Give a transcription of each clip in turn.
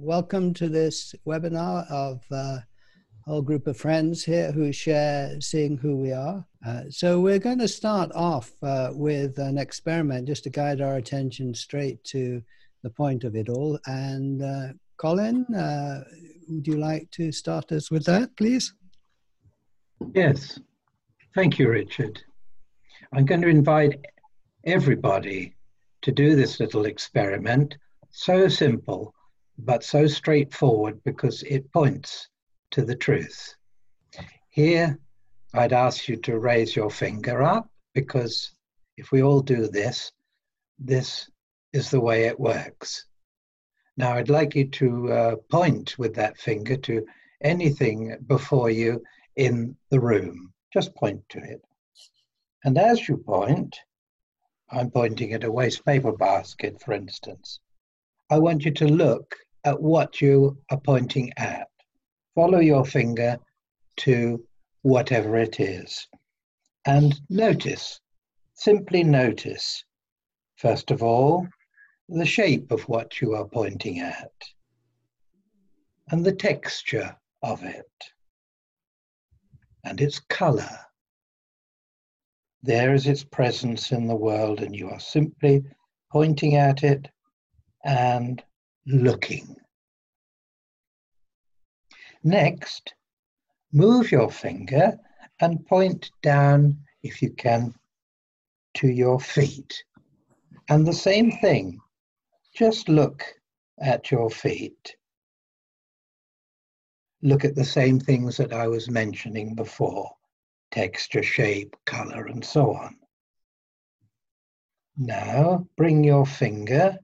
welcome to this webinar of uh, a whole group of friends here who share seeing who we are. Uh, so we're going to start off uh, with an experiment just to guide our attention straight to the point of it all. And uh, Colin, uh, would you like to start us with that, please? Yes. Thank you, Richard. I'm going to invite everybody to do this little experiment. So simple, but so straightforward because it points to the truth. Here, I'd ask you to raise your finger up because if we all do this, this is the way it works. Now, I'd like you to uh, point with that finger to anything before you in the room. Just point to it. And as you point, I'm pointing at a waste paper basket, for instance. I want you to look at what you are pointing at. Follow your finger to whatever it is. And notice, simply notice, first of all, the shape of what you are pointing at and the texture of it and its color. There is its presence in the world, and you are simply pointing at it and looking. Next, move your finger and point down, if you can, to your feet. And the same thing, just look at your feet. Look at the same things that I was mentioning before texture, shape, color, and so on. Now bring your finger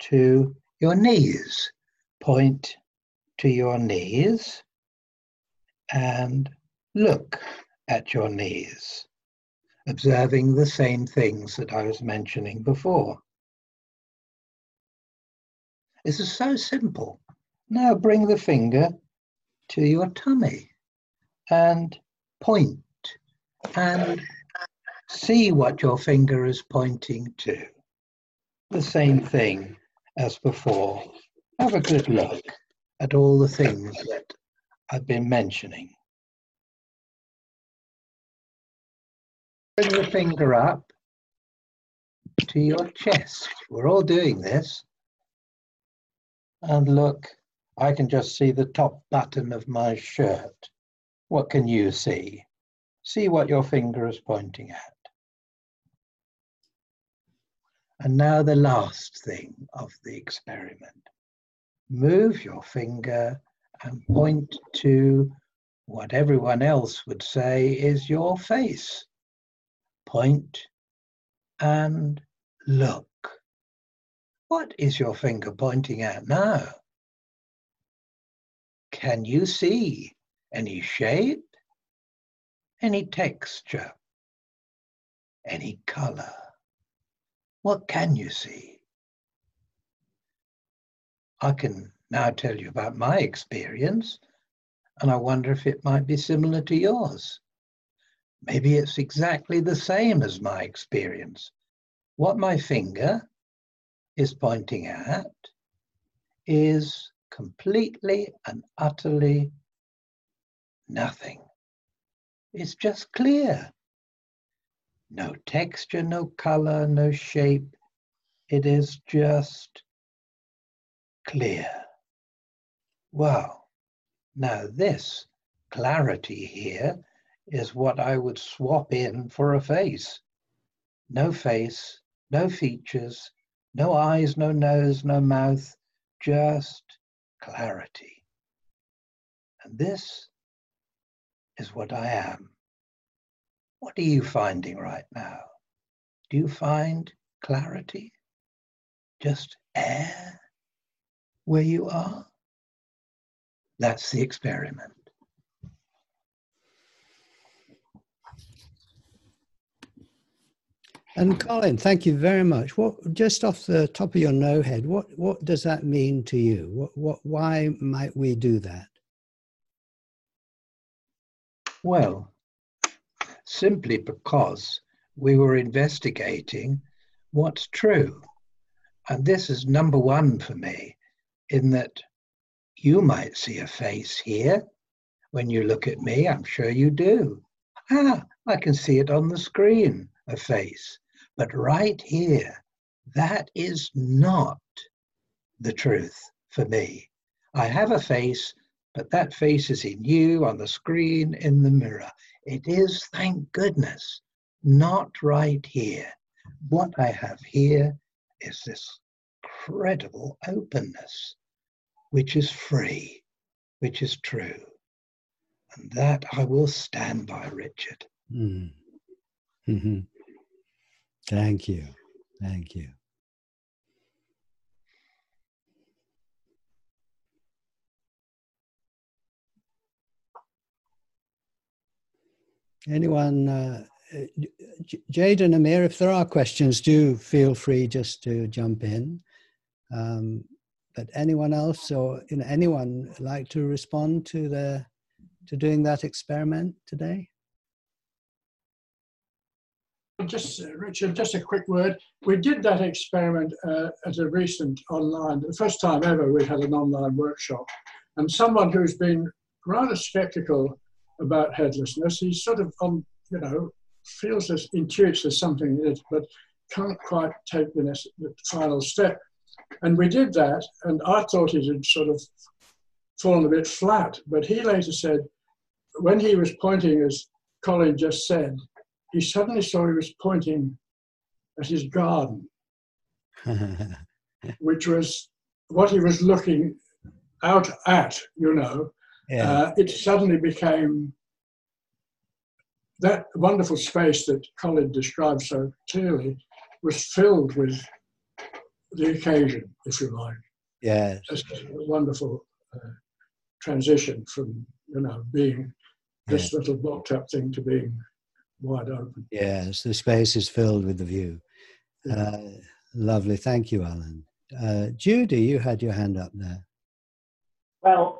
to your knees. Point to your knees and look at your knees, observing the same things that I was mentioning before. This is so simple. Now bring the finger to your tummy and point and see what your finger is pointing to. The same thing as before. Have a good look at all the things that I've been mentioning. Bring the finger up to your chest. We're all doing this. And look, I can just see the top button of my shirt. What can you see? See what your finger is pointing at. And now the last thing of the experiment. Move your finger and point to what everyone else would say is your face. Point and look. What is your finger pointing at now? Can you see any shape? Any texture? Any color? What can you see? I can now tell you about my experience, and I wonder if it might be similar to yours. Maybe it's exactly the same as my experience. What my finger is pointing at is completely and utterly nothing. It's just clear. No texture, no color, no shape. It is just clear. Wow. Now this clarity here is what I would swap in for a face. No face, no features, no eyes, no nose, no mouth, just clarity. And this is what I am. What are you finding right now? Do you find clarity? Just air where you are? That's the experiment. And Colin, thank you very much. What just off the top of your no head, what what does that mean to you? What what why might we do that? Well, simply because we were investigating what's true. And this is number one for me. in that you might see a face here. When you look at me, I'm sure you do. Ah, I can see it on the screen, a face. But right here, that is not the truth for me. I have a face, but that face is in you, on the screen, in the mirror. It is, thank goodness, not right here. What I have here is this incredible openness, which is free, which is true. And that I will stand by, Richard. Mm. Mm-hmm. Thank you. Thank you. Anyone, uh, Jade and Amir, if there are questions, do feel free just to jump in. Um, but anyone else or you know, anyone like to respond to the to doing that experiment today? Just Richard, just a quick word. We did that experiment uh, at a recent online, the first time ever we had an online workshop, and someone who's been rather sceptical about headlessness, he's sort of on, you know, feels this, intuits there's something in it, but can't quite take the, the final step. And we did that, and I thought it had sort of fallen a bit flat. But he later said, when he was pointing, as Colin just said, he suddenly saw he was pointing at his garden, which was what he was looking out at, you know. Yeah. Uh, it suddenly became that wonderful space that Colin described so clearly was filled with the occasion, if you like. Yes. Just a wonderful uh, transition from, you know, being this yeah. little blocked up thing to being wide open. Yes, the space is filled with the view. Yeah. Uh, lovely. Thank you, Alan. Uh, Judy, you had your hand up there. Well,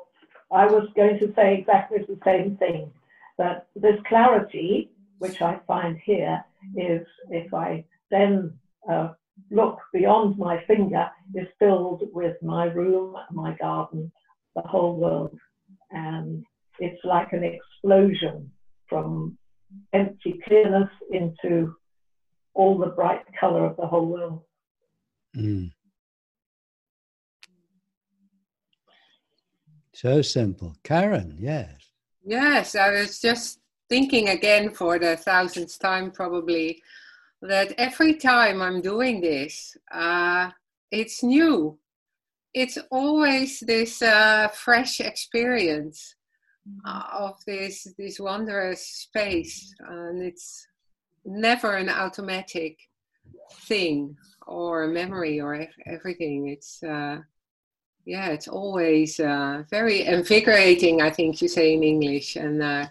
I was going to say exactly the same thing that this clarity, which I find here, is if I then uh, look beyond my finger, is filled with my room, my garden, the whole world. And it's like an explosion from empty clearness into all the bright color of the whole world. Mm. So simple. Karen, yes. Yes, I was just thinking again for the thousandth time, probably, that every time I'm doing this, uh, it's new. It's always this uh, fresh experience uh, of this this wondrous space, and it's never an automatic thing or a memory or everything. It's uh, yeah, it's always uh, very invigorating. I think you say in English, and uh,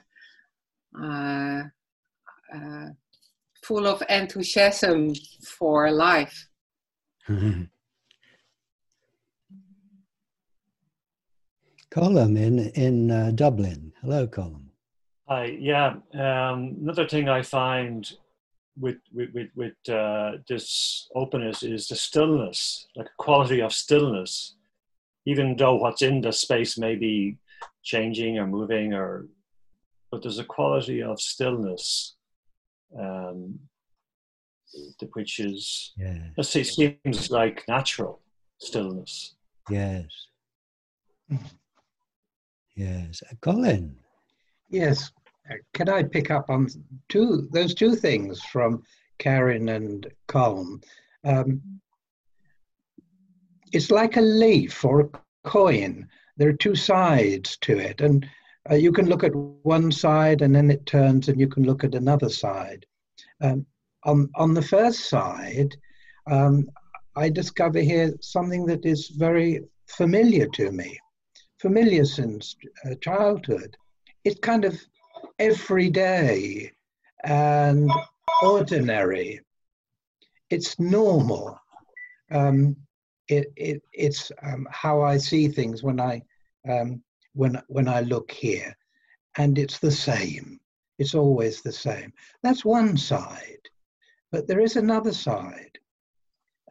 uh, uh full of enthusiasm for life. Colm in in uh, Dublin. Hello, Colm. Hi. Yeah. Um, another thing I find with with with, with uh, this openness is the stillness, like a quality of stillness, even though what's in the space may be changing or moving, or but there's a quality of stillness, um, which is yeah. let's say seems like natural stillness. Yes. Yes. Uh, Colin. Yes. Uh, can I pick up on two those two things from Karen and Colm? Um, it's like a leaf or a coin. There are two sides to it, and uh, you can look at one side and then it turns, and you can look at another side. Um, on on the first side, um, I discover here something that is very familiar to me familiar since uh, childhood. It's kind of everyday and ordinary. It's normal. Um, it, it, it's um, how I see things when I um, when when I look here, and it's the same. It's always the same. That's one side, but there is another side,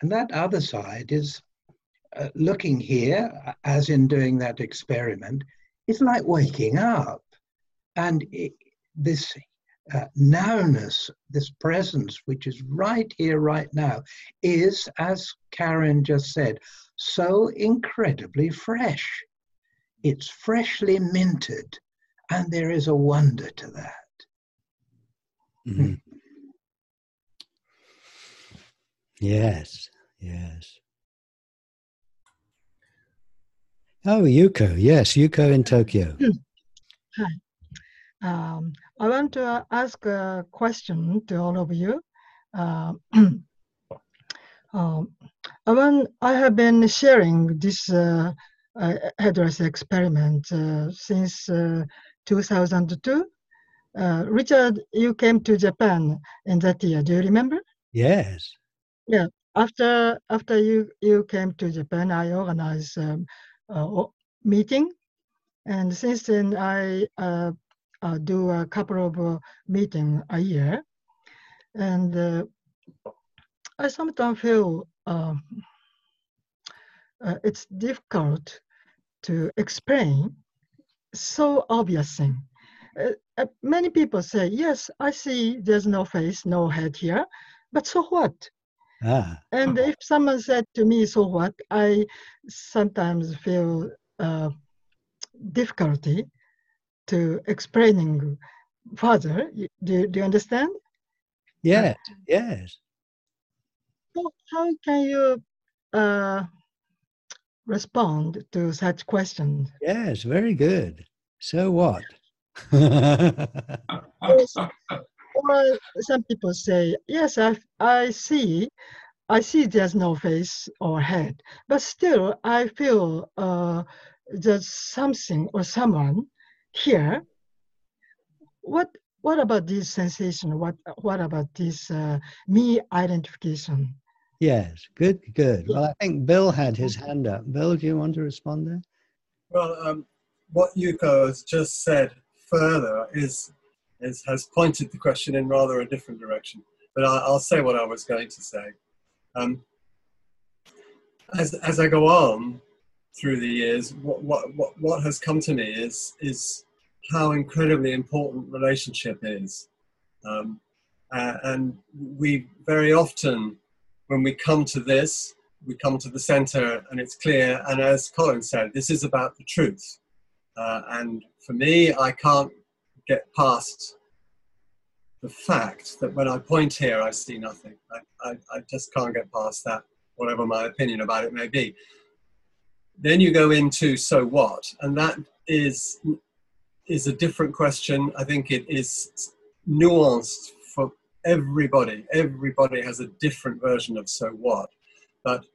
and that other side is uh, looking here, as in doing that experiment, is like waking up. And it, this uh, nowness, this presence, which is right here, right now, is, as Karen just said, so incredibly fresh. It's freshly minted, and there is a wonder to that. Mm-hmm. Yes, yes. Oh, Yuko. Yes, Yuko in Tokyo. Hi. Um, I want to ask a question to all of you. Uh, um, when I have been sharing this uh, uh, headless experiment uh, since uh, 2002. Uh, Richard, you came to Japan in that year. Do you remember? Yes. Yeah. After after you you came to Japan, I organized um, a meeting, and since then I uh, do a couple of uh, meeting a year, and uh, I sometimes feel um, uh, it's difficult to explain so obvious thing. Uh, uh, many people say, yes, I see there's no face, no head here, but so what? Ah. And if someone said to me, so what, I sometimes feel difficulty to explaining further. Do, do you understand? Yes, yes. So how can you uh, respond to such questions? Yes, very good. So what? or some people say, yes, I, I see, I see there's no face or head, but still I feel uh, there's something or someone here, what what about this sensation? What what about this uh, me identification? Yes, good, good. Well, I think Bill had his hand up. Bill, do you want to respond there? Well, um, what Yuko has just said further is, is has pointed the question in rather a different direction. But I, will say what I was going to say. Um, as as I go on, through the years, what, what, what, what has come to me is, is how incredibly important relationship is. Um, uh, and we very often, when we come to this, we come to the center and it's clear. And as Colin said, this is about the truth. Uh, and for me, I can't get past the fact that when I point here, I see nothing. I, I, I just can't get past that, whatever my opinion about it may be. Then you go into so what, and that is is a different question. I think it is nuanced for everybody. Everybody has a different version of so what, but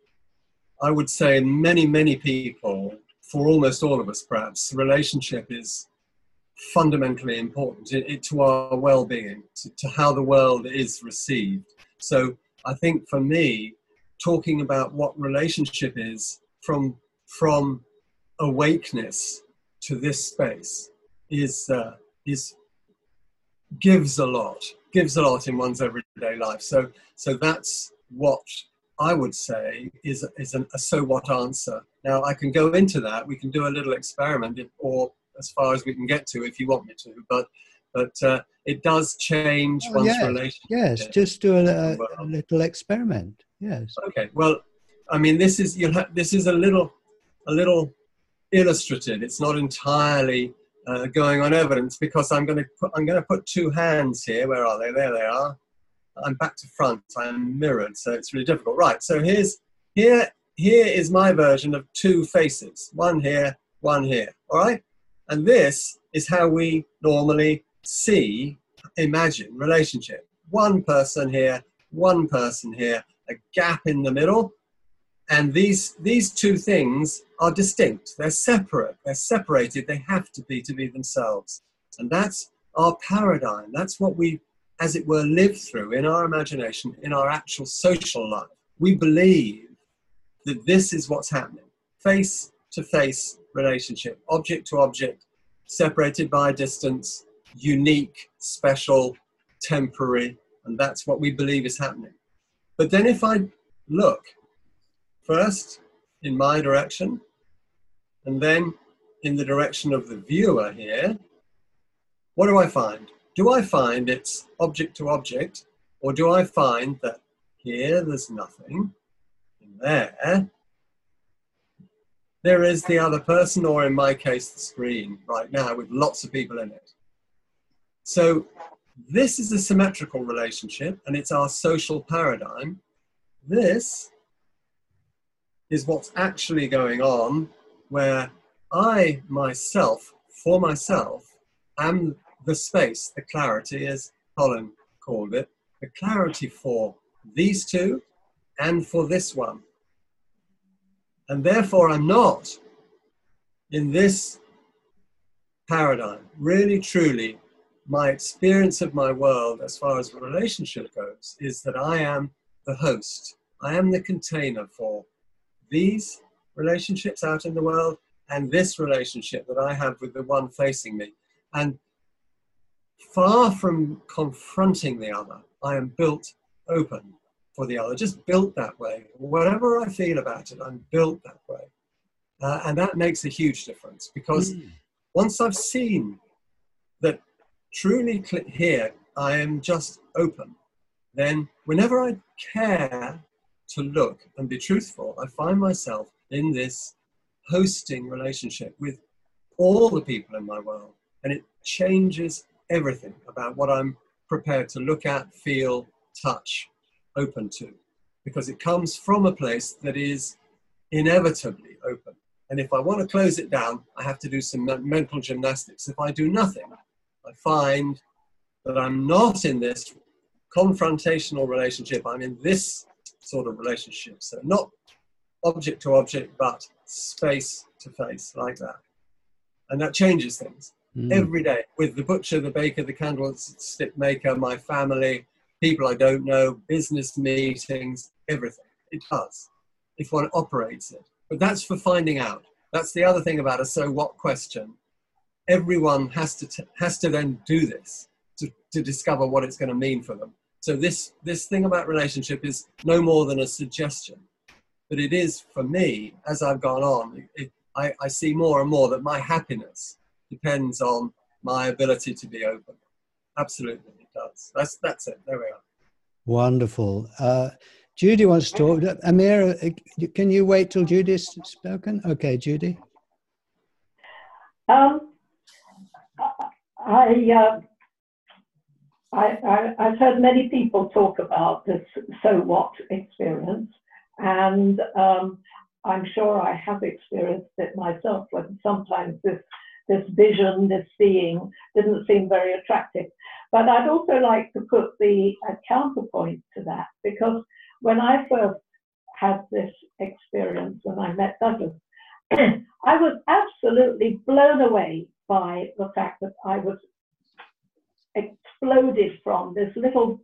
I would say many many people, for almost all of us perhaps, relationship is fundamentally important it, it, to our well-being, to, to how the world is received. So I think for me, talking about what relationship is from from awakeness to this space is uh, is gives a lot gives a lot in one's everyday life. So so that's what i would say is is an, a so what answer. Now i can go into that. We can do a little experiment if, or as far as we can get to if you want me to but but uh, it does change oh, one's yes, relationship. Yes just do a, a, little experiment. Yes. okay. Well i mean this is you have. this is a little a little illustrative. It's not entirely uh, going on evidence because I'm going to put, I'm going to put two hands here. Where are they? There they are. I'm back to front. I'm mirrored, so it's really difficult. Right. So here's here here is my version of two faces. One here, one here. All right. And this is how we normally see, imagine relationship. One person here, one person here, a gap in the middle, and these these two things are distinct. They're separate. They're separated. They have to be to be themselves. And that's our paradigm. That's what we as it were live through in our imagination in our actual social life. We believe that this is what's happening. Face to face relationship object to object separated by distance unique special temporary and that's what we believe is happening. But then if i look First, in my direction, and then in the direction of the viewer here, what do I find? Do I find it's object to object, or do I find that here there's nothing, in there there is the other person, or in my case, the screen right now with lots of people in it. So this is a symmetrical relationship, and it's our social paradigm. This is what's actually going on, where I myself, for myself, am the space, the clarity, as Colin called it, the clarity for these two and for this one. And therefore, I'm not in this paradigm, really, truly, my experience of my world as far as relationship goes is that I am the host. I am the container for these relationships out in the world and this relationship that I have with the one facing me. And far from confronting the other, I am built open for the other, just built that way. Whatever I feel about it, I'm built that way. Uh, and that makes a huge difference because mm. once I've seen that truly here, I am just open, then whenever I care to look and be truthful, I find myself in this hosting relationship with all the people in my world. And it changes everything about what I'm prepared to look at, feel, touch, open to because it comes from a place that is inevitably open. And if I want to close it down, I have to do some mental gymnastics. If I do nothing, I find that I'm not in this confrontational relationship. I'm in this sort of relationship. So, not object to object, but space to face, like that. And that changes things mm. every day with the butcher, the baker, the candlestick maker, my family, people I don't know, business meetings, everything. It does if one operates it. But that's for finding out. That's the other thing about a so what question. Everyone has to, t- has to then do this to, to discover what it's going to mean for them. So this, this thing about relationship is no more than a suggestion. But it is for me, as I've gone on, it, I, I see more and more that my happiness depends on my ability to be open. Absolutely it does. That's that's it. There we are. Wonderful. Uh, Judy wants to talk. Amir, uh, can you wait till Judy's spoken? Okay, Judy. Um, I, uh, I, have heard many people talk about this so what experience, and um, I'm sure I have experienced it myself when sometimes this this vision, this seeing didn't seem very attractive. But I'd also like to put the counterpoint to that because when I first had this experience when I met Douglas, I was absolutely blown away by the fact that I was exploded from this little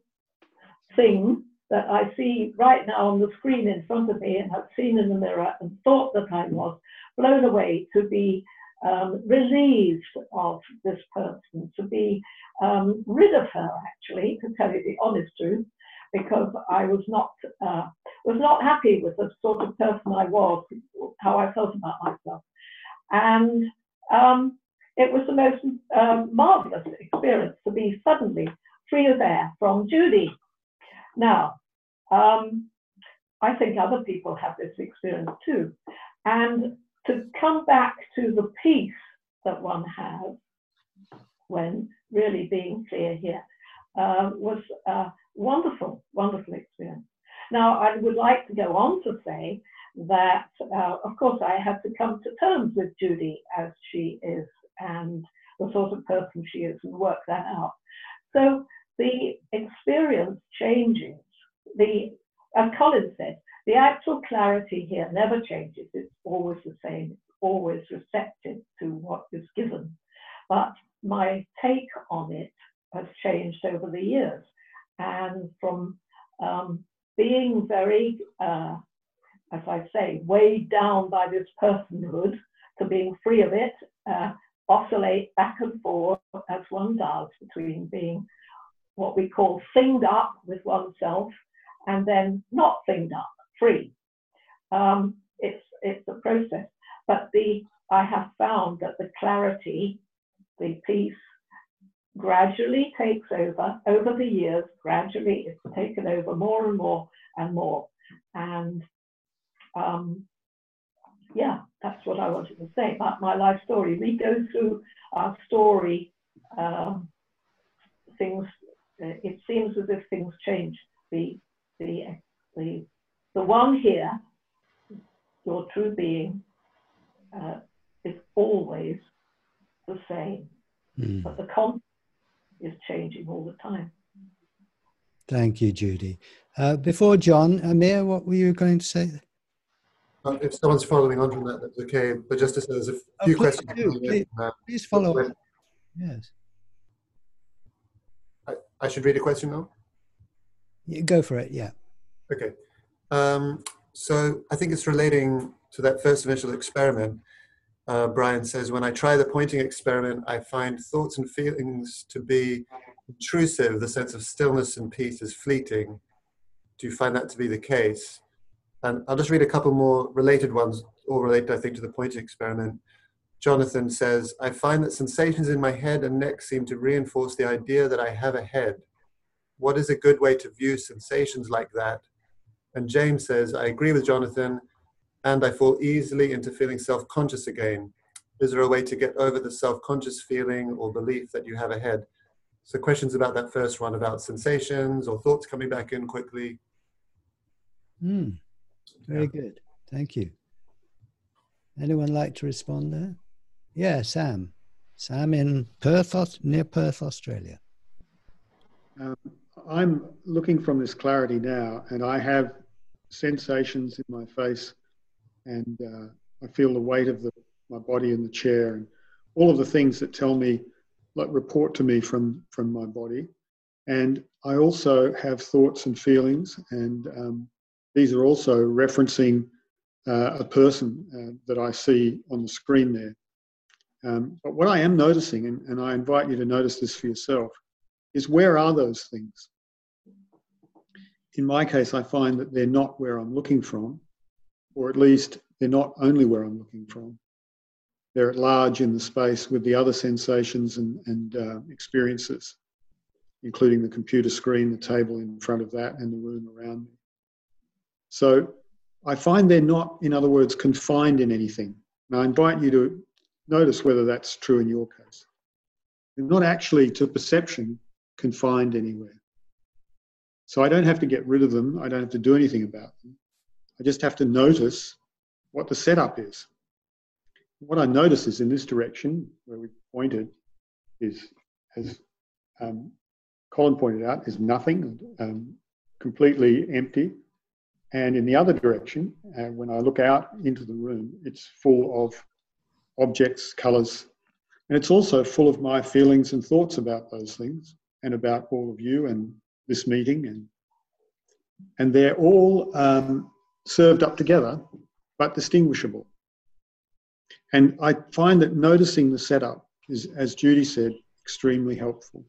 thing that I see right now on the screen in front of me and have seen in the mirror and thought that I was blown away to be um, relieved of this person, to be um, rid of her, actually, to tell you the honest truth, because I was not uh, was not happy with the sort of person I was, how I felt about myself, and um, it was the most um, marvelous experience to be suddenly free of air from Judy. Now, um, I think other people have this experience too, and to come back to the peace that one has when really being clear here uh, was a wonderful, wonderful experience. Now, I would like to go on to say that, uh, of course, I had to come to terms with Judy as she is and the sort of person she is and work that out. So the experience changes. The, as Colin said, the actual clarity here never changes. It's always the same. It's always receptive to what is given. But my take on it has changed over the years. And from um, being very, uh, as I say, weighed down by this personhood to being free of it, uh, oscillate back and forth as one does between being what we call thinged up with oneself and then not thinged up free. Um, it's it's a process. But the I have found that the clarity, the peace, gradually takes over over the years. Gradually, it's taken over more and more and more. And um, yeah, that's what I wanted to say about my life story. We go through our story, um, things. Uh, it seems as if things change. The the the the one here, your true being, uh, is always the same, mm. but the content is changing all the time. Thank you, Judy. Uh, before John, Amir, what were you going to say? Uh, if someone's following on from that, that's okay. But just to say, there's a few oh, questions. Do, please, uh, please, follow up. Yes. I, I, should read a question now? You go for it, yeah. Okay. Um, so I think it's relating to that first initial experiment. Uh, Brian says, when I try the pointing experiment, I find thoughts and feelings to be intrusive. The sense of stillness and peace is fleeting. Do you find that to be the case? And I'll just read a couple more related ones, all related, I think, to the pointing experiment. Jonathan says, I find that sensations in my head and neck seem to reinforce the idea that I have a head. What is a good way to view sensations like that? And James says, I agree with Jonathan, and I fall easily into feeling self conscious again. Is there a way to get over the self conscious feeling or belief that you have a head? So, questions about that first one about sensations or thoughts coming back in quickly. Hmm. Very yeah. good. Thank you. Anyone like to respond there? Yeah, Sam. Sam in Perth, near Perth, Australia. Um, I'm looking from this clarity now, and I have sensations in my face, and uh, I feel the weight of the, my body in the chair, and all of the things that tell me, like report to me from from my body, and I also have thoughts and feelings, and um, these are also referencing uh, a person uh, that I see on the screen there. Um, but what I am noticing, and, and I invite you to notice this for yourself, is where are those things? In my case, I find that they're not where I'm looking from, or at least they're not only where I'm looking from. They're at large in the space with the other sensations and, and uh, experiences, including the computer screen, the table in front of that, and the room around me. So I find they're not, in other words, confined in anything. And I invite you to notice whether that's true in your case. They're not actually to perception confined anywhere. So I don't have to get rid of them. I don't have to do anything about them. I just have to notice what the setup is. What I notice is in this direction where we pointed is, as um, Colin pointed out, is nothing, um, completely empty. And in the other direction, uh, when I look out into the room, it's full of objects, colours, and it's also full of my feelings and thoughts about those things and about all of you and this meeting. And, and they're all um, served up together, but distinguishable. And I find that noticing the setup is, as Judy said, extremely helpful.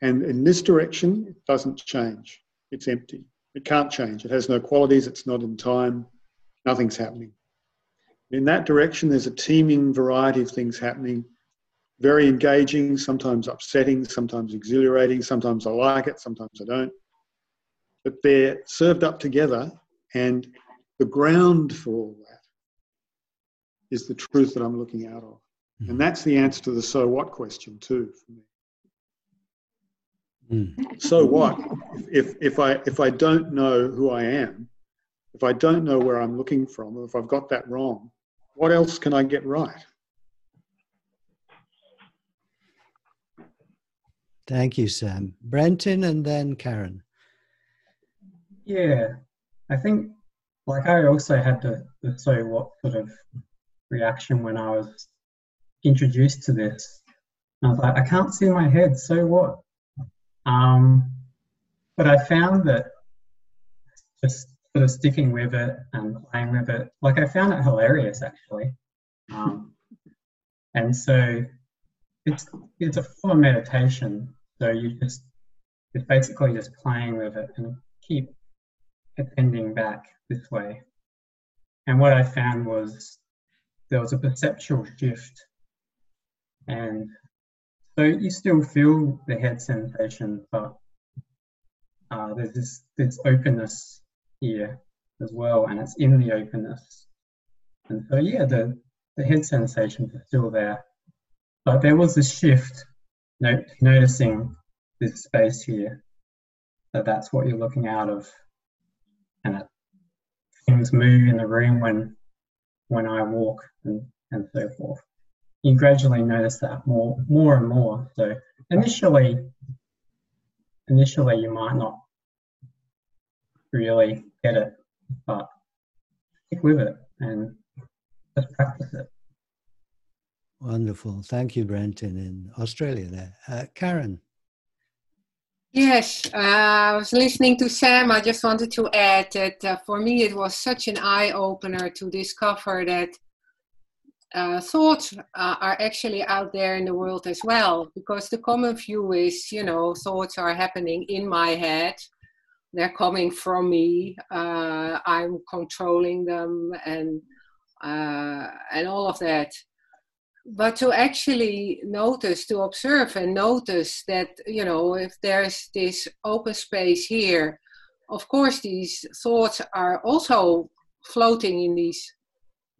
And in this direction, it doesn't change, it's empty. It can't change. It has no qualities. It's not in time. Nothing's happening. In that direction, there's a teeming variety of things happening. Very engaging, sometimes upsetting, sometimes exhilarating. Sometimes I like it, sometimes I don't. But they're served up together, and the ground for all that is the truth that I'm looking out of. And hmm. that's the answer to the so what question, too, for me. Mm. So what? If, if, I, if I don't know who I am, if I don't know where I'm looking from, or if I've got that wrong, what else can I get right? Thank you, Sam. Brenton and then Karen. Yeah, I think like I also had the, the so what sort of reaction when I was introduced to this. I was like, I can't see my head, so what? Um, but I found that just sort of sticking with it and playing with it, like I found it hilarious actually. Um, and so it's it's a form of meditation. So you just it's basically just playing with it and keep attending back this way. and what I found was there was a perceptual shift. And so you still feel the head sensation, but uh, there's this, this openness here as well, and it's in the openness. And so, yeah, the, the head sensations are still there. But there was a shift, no, noticing this space here, that that's what you're looking out of. And it, things move in the room when when I walk and, and so forth. You gradually notice that more more and more. So initially initially you might not really get it, but stick with it and just practice it. Wonderful. Thank you, Brenton, in Australia there. Uh, Karen. Yes, uh, I was listening to Sam. I just wanted to add that uh, for me it was such an eye opener to discover that uh, thoughts are actually out there in the world as well. Because the common view is, you know, thoughts are happening in my head, they're coming from me, uh, I'm controlling them, and uh, and all of that but to actually notice to observe and notice that you know if there's this open space here of course these thoughts are also floating in these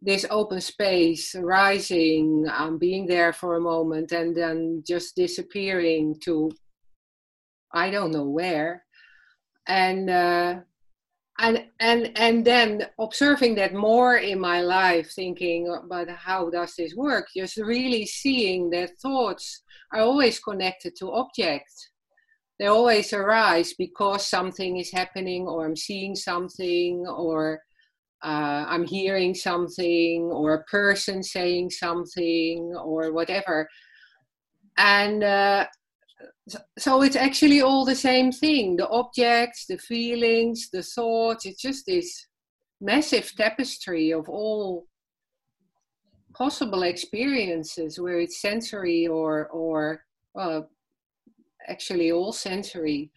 this open space rising um, being there for a moment and then just disappearing to i don't know where. And uh, and and and then observing that more in my life thinking about how does this work? Just really seeing that thoughts are always connected to objects. They always arise because something is happening or i'm seeing something or uh, i'm hearing something or a person saying something or whatever. And uh, so it's actually all the same thing. The objects the feelings the thoughts it's just this massive tapestry of all possible experiences where it's sensory or or well actually all sensory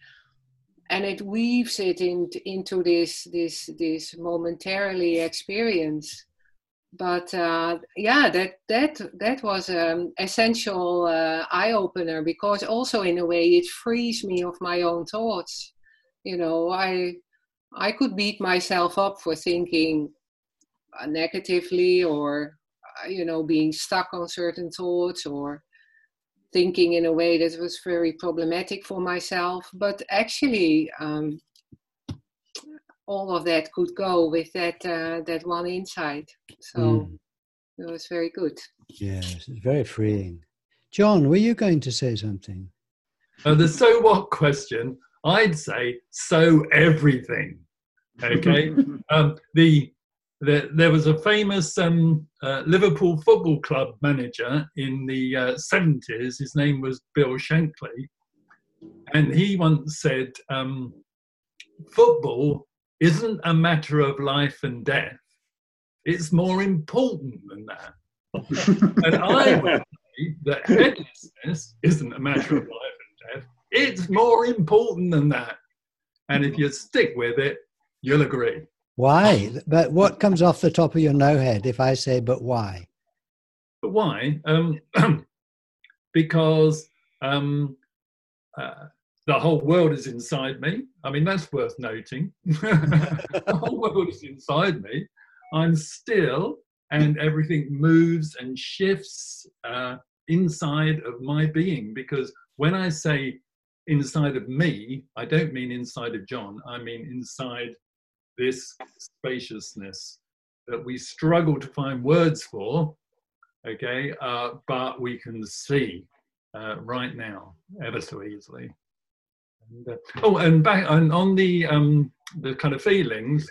and it weaves it in, into this this this momentarily experience but uh, yeah, that that that was an essential uh, eye opener because also in a way it frees me of my own thoughts. You know, I I could beat myself up for thinking uh, negatively or uh, you know being stuck on certain thoughts or thinking in a way that was very problematic for myself. But actually, um, all of that could go with that uh, that one insight. So mm. it was very good. Yes, it's very freeing. John, were you going to say something? Uh, the so what question, I'd say so everything. Okay, um, the, the there was a famous um, uh, Liverpool Football Club manager in the uh, seventies. His name was Bill Shankly, and he once said, um, "Football isn't a matter of life and death. It's more important than that. and I would say that headlessness isn't a matter of life and death. It's more important than that. And if you stick with it, you'll agree. Why? But what comes off the top of your no head if I say, but why? But why? Um, because um, uh, the whole world is inside me. I mean, that's worth noting. the whole world is inside me. I'm still, and everything moves and shifts uh, inside of my being. Because when I say inside of me, I don't mean inside of John, I mean inside this spaciousness that we struggle to find words for, okay, uh, but we can see uh, right now ever so easily. And, uh, oh, and back and on the um, the kind of feelings.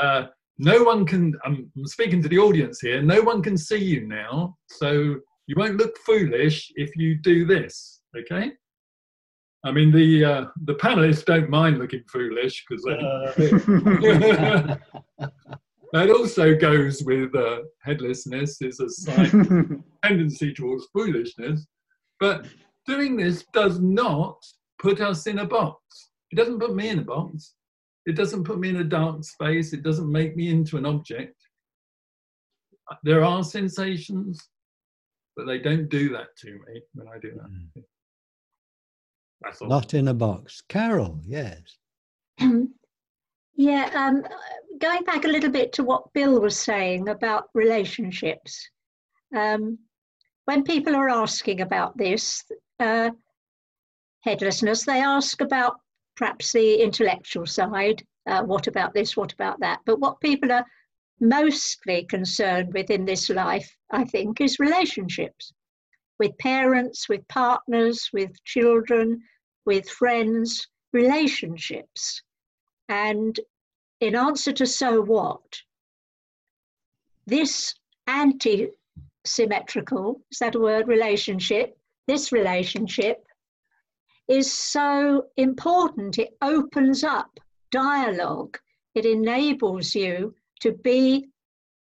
Uh, no one can. I'm speaking to the audience here. No one can see you now, so you won't look foolish if you do this. Okay. I mean, the uh, the panelists don't mind looking foolish because uh. that also goes with uh, headlessness. Is a slight tendency towards foolishness, but doing this does not put us in a box. It doesn't put me in a box. It doesn't put me in a dark space. It doesn't make me into an object. there are sensations, but they don't do that to me when I do that. Mm. That's all. Not in a box. Carol, yes. Yeah, um, going back a little bit to what Bill was saying about relationships. Um, when people are asking about this uh, headlessness, they ask about perhaps the intellectual side. Uh, what about this? What about that? But what people are mostly concerned with in this life, I think, is relationships with parents, with partners, with children, with friends, relationships. And in answer to so what, this anti symmetrical, is that a word, relationship, this relationship is so important. It opens up dialogue, it enables you to be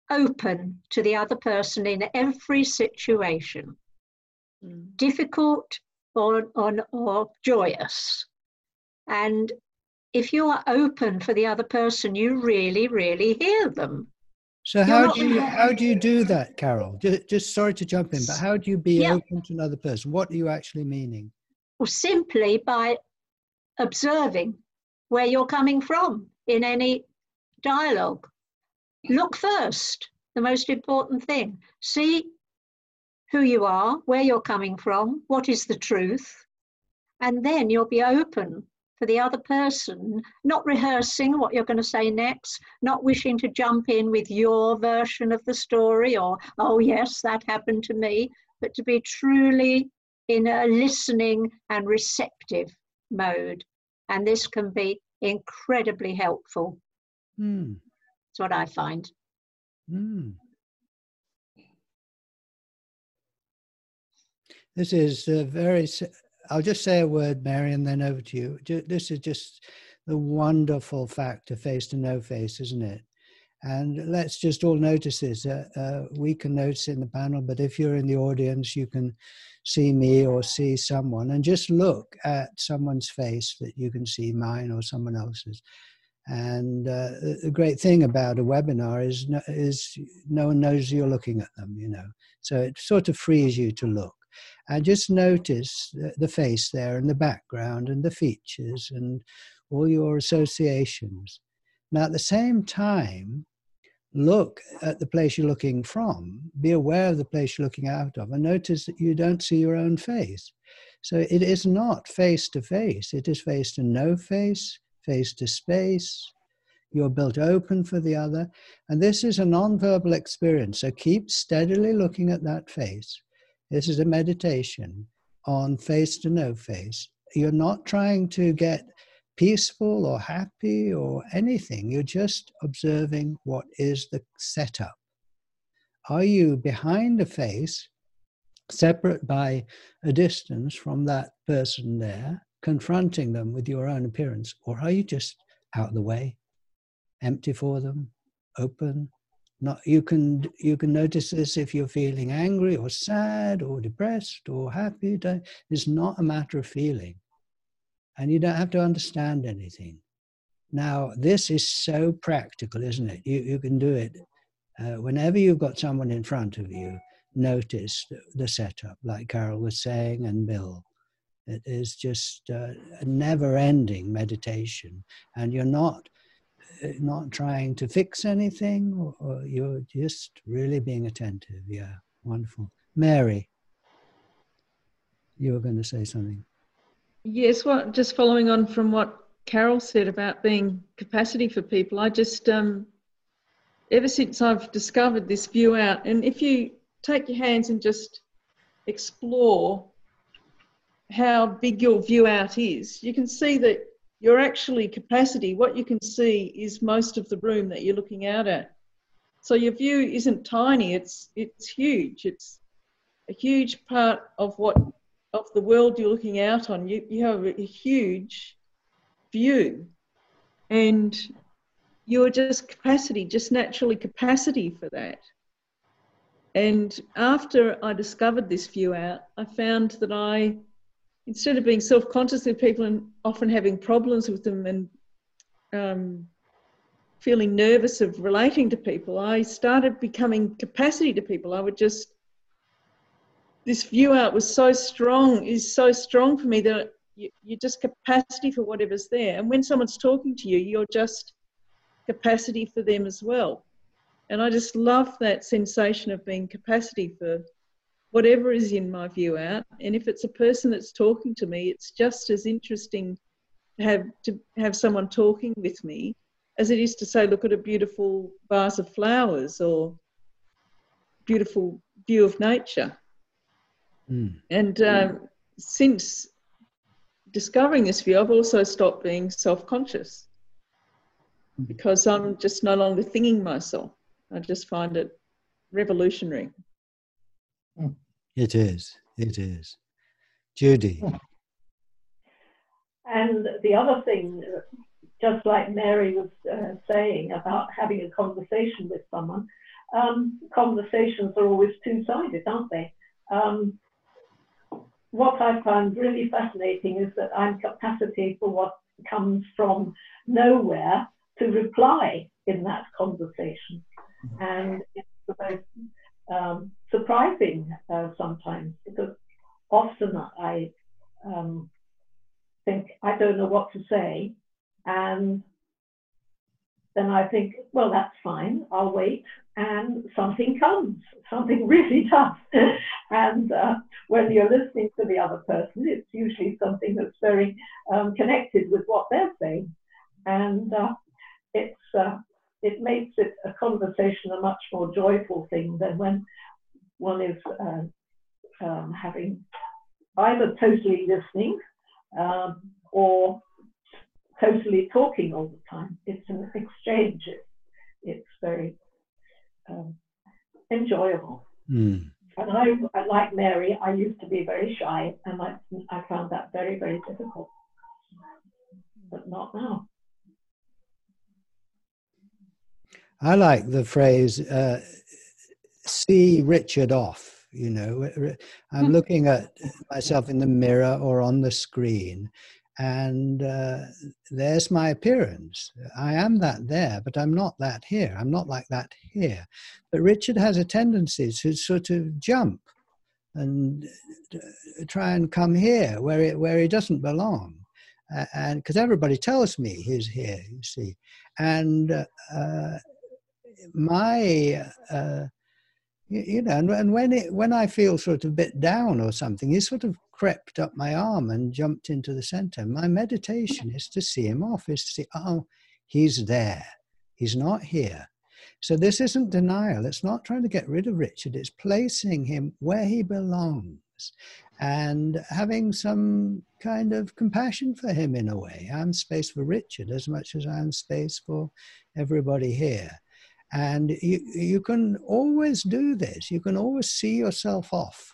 open to the other person in every situation, Mm. difficult or, or, or joyous. And if you are open for the other person, you really, really hear them. So You're how do you how do you do that, Carol? Just, just sorry to jump in, but how do you be Yeah. open to another person? What are you actually meaning? Well, simply by observing where you're coming from in any dialogue. Look first, the most important thing. See who you are, where you're coming from, what is the truth, and then you'll be open for the other person, not rehearsing what you're going to say next, not wishing to jump in with your version of the story or, oh, yes, that happened to me, but to be truly in a listening and receptive mode. And this can be incredibly helpful. Hmm. That's what I find. Hmm. This is a very. I'll just say a word, Mary, and then over to you. This is just the wonderful fact of face to no face, isn't it? And let's just all notice this. Uh, uh, we can notice in the panel, but if you're in the audience, you can see me or see someone and just look at someone's face that you can see mine or someone else's. And uh, the the great thing about a webinar is no, is no one knows you're looking at them, you know. So it sort of frees you to look and just notice the, the face there and the background and the features and all your associations. Now, at the same time, look at the place you're looking from, be aware of the place you're looking out of, and notice that you don't see your own face. So it is not face to face, it is face to no face, face to space. You're built open for the other. And this is a non-verbal experience. So keep steadily looking at that face. This is a meditation on face to no face. You're not trying to get peaceful or happy or anything. You're just observing what is the setup. Are you behind a face, separate by a distance from that person there, confronting them with your own appearance, or are you just out of the way, empty for them, open? Not, you can you can notice this if you're feeling angry or sad or depressed or happy. It's not a matter of feeling and you don't have to understand anything. Now, this is so practical, isn't it? You, you can do it uh, whenever you've got someone in front of you. Notice the, setup, like Carol was saying, and Bill. It is just uh, a never-ending meditation, and you're not not trying to fix anything, or, or you're just really being attentive. Yeah, wonderful. Mary, you were going to say something. Yes, well, just following on from what Carol said about being capacity for people, I just, um, ever since I've discovered this view out, and if you take your hands and just explore how big your view out is, you can see that you're actually capacity. What you can see is most of the room that you're looking out at. So your view isn't tiny, it's, it's huge. It's a huge part of what of the world you're looking out on. You, you have a, huge view, and you're just capacity, just naturally capacity for that. And after I discovered this view out, I found that I, instead of being self conscious with people and often having problems with them and um, feeling nervous of relating to people, I started becoming capacity to people. I would just, this view out was so strong, is so strong for me that you're just capacity for whatever's there. And when someone's talking to you, you're just capacity for them as well. And I just love that sensation of being capacity for whatever is in my view out. And if it's a person that's talking to me, it's just as interesting to have to have someone talking with me as it is to say, look at a beautiful vase of flowers or beautiful view of nature. Mm. And um, since discovering this view, I've also stopped being self conscious because I'm just no longer thinking myself. I just find it revolutionary. It is. It is. Judy. And the other thing just like Mary was uh, saying about having a conversation with someone, um, conversations are always two sided, aren't they? Um, what I find really fascinating is that I'm capacity for what comes from nowhere to reply in that conversation. And it's the most um, surprising uh, sometimes because often I um, think I don't know what to say and then I think, well, that's fine, I'll wait. And something comes, something really does. and uh, when you're listening to the other person, it's usually something that's very um, connected with what they're saying. And uh, it's, uh, it makes it a conversation a much more joyful thing than when one is uh, um, having either totally listening um, or totally talking all the time. It's an exchange. It's very um, enjoyable. Mm. And I, like Mary, I used to be very shy, and I, I found that very, very difficult. But not now. I like the phrase uh, "see Richard off." You know, I'm hmm. looking at myself in the mirror or on the screen, and uh, there's my appearance. I am that there, but I'm not that here. I'm not like that here. But Richard has a tendency to sort of jump and uh, try and come here where it, where he doesn't belong. Uh, and because everybody tells me he's here, you see, and uh, my uh, you, know, and, and when it when I feel sort of a bit down or something, he sort of crept up my arm and jumped into the center. My meditation is to see him off, is to see, oh, he's there. He's not here. So this isn't denial. It's not trying to get rid of Richard. It's placing him where he belongs and having some kind of compassion for him in a way. I'm space for Richard as much as I'm space for everybody here. And you, you can always do this. You can always see yourself off.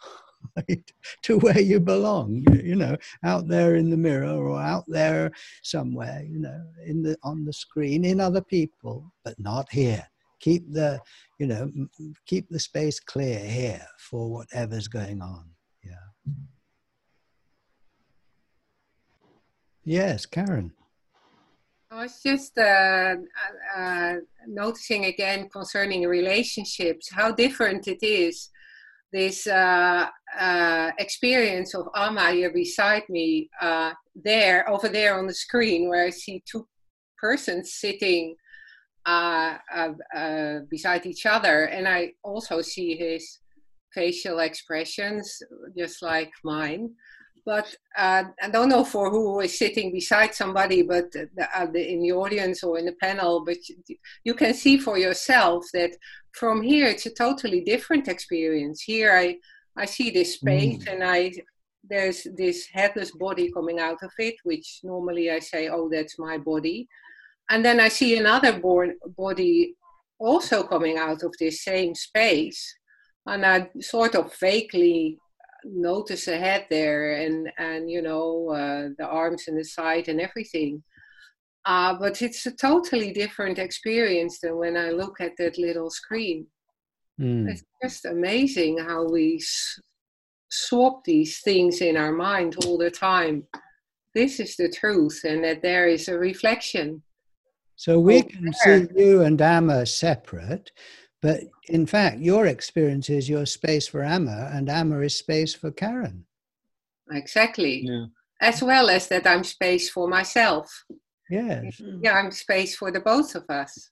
right, to where you belong, you know, out there in the mirror or out there somewhere, you know, in the on the screen in other people, but not here. Keep the, you know, keep the space clear here for whatever's going on. Yeah. Yes, Karen. I was just uh, uh, noticing again concerning relationships how different it is this uh, uh, experience of Amma here beside me, uh, there, over there on the screen, where I see two persons sitting uh, uh, uh, beside each other, and I also see his facial expressions, just like mine but uh, I don't know for who is sitting beside somebody, but the, uh, the, in the audience or in the panel, but you, you, can see for yourself that from here it's a totally different experience. Here I, I see this space mm. and I there's this headless body coming out of it, which normally I say, oh, that's my body. And then I see another born body also coming out of this same space. And I sort of vaguely notice a head there and and you know uh, the arms and the side and everything. Uh, but it's a totally different experience than when i look at that little screen. Mm. it's just amazing how we s- swap these things in our mind all the time. This is the truth and that there is a reflection. So we Oh, can see you and Amma separate, but in fact, your experience is your space for Amma, and Amma is space for Karen. Exactly. Yeah. As well as that I'm space for myself. Yes. Yeah, I'm space for the both of us.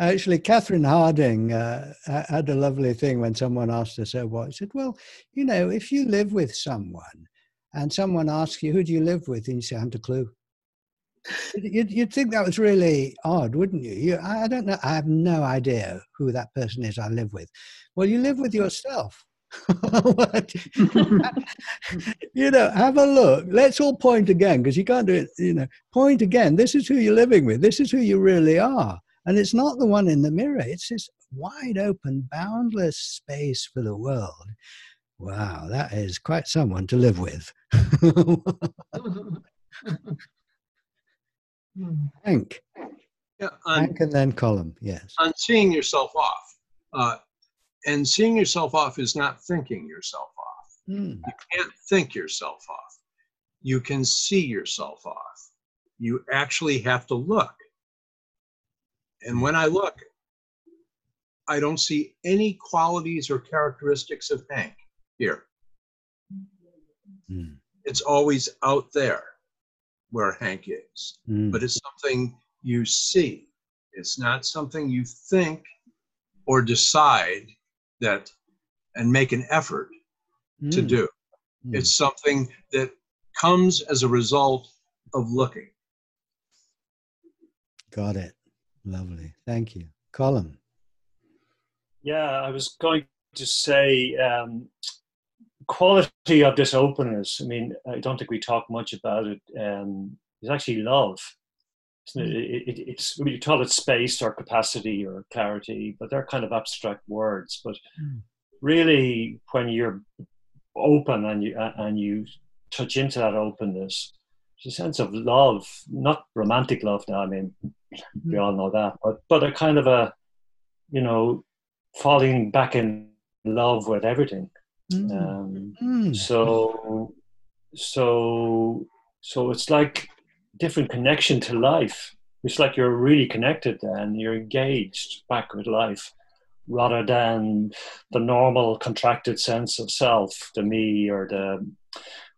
Actually, Catherine Harding uh, had a lovely thing when someone asked her so what. She said, Well, you know, if you live with someone and someone asks you, Who do you live with? And you say, I haven't a clue. You'd, you'd think that was really odd, wouldn't you? you? I don't know. I have no idea who that person is I live with. Well, you live with yourself. You know, have a look. Let's all point again because you can't do it. You know, point again. This is who you're living with. This is who you really are. And it's not the one in the mirror. It's this wide open, boundless space for the world. Wow, that is quite someone to live with. Hank. Yeah, on, Hank and then Colin. Yes. on seeing yourself off. Uh, and seeing yourself off is not thinking yourself off. Hmm. You can't think yourself off. You can see yourself off. You actually have to look. And when I look, I don't see any qualities or characteristics of Hank here. Hmm. It's always out there where Hank is. Hmm. but it's something you see. It's not something you think or decide that and make an effort to Hmm. do. Hmm. It's something that comes as a result of looking. Got it. Lovely. Thank you. Colin. Yeah, I was going to say um, quality of this openness. I mean, I don't think we talk much about it. Um, is actually love. It? It, it, it's we call it space or capacity or clarity, but they're kind of abstract words. But really, when you're open and you and you touch into that openness, there's a sense of love, not romantic love. Now, I mean, we all know that, but but a kind of a, you know, falling back in love with everything. Um, Hmm. so, so, so it's like different connection to life. It's like you're really connected and you're engaged back with life rather than the normal contracted sense of self, the me or the,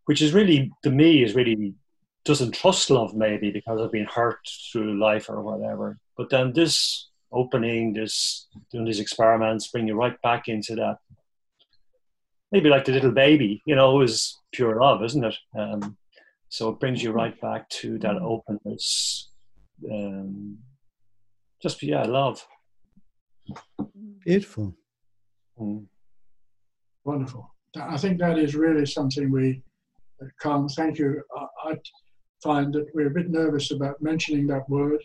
which is really, the me is really doesn't trust love maybe because of being hurt through life or whatever. But then this opening, this doing these experiments bring you right back into that maybe like the little baby, you know, is pure love, isn't it? Um, so it brings you right back to that openness. Um, just yeah, love. Beautiful. Mm. Wonderful. I think that is really something we, uh, Carl, thank you. I, I find that we're a bit nervous about mentioning that word,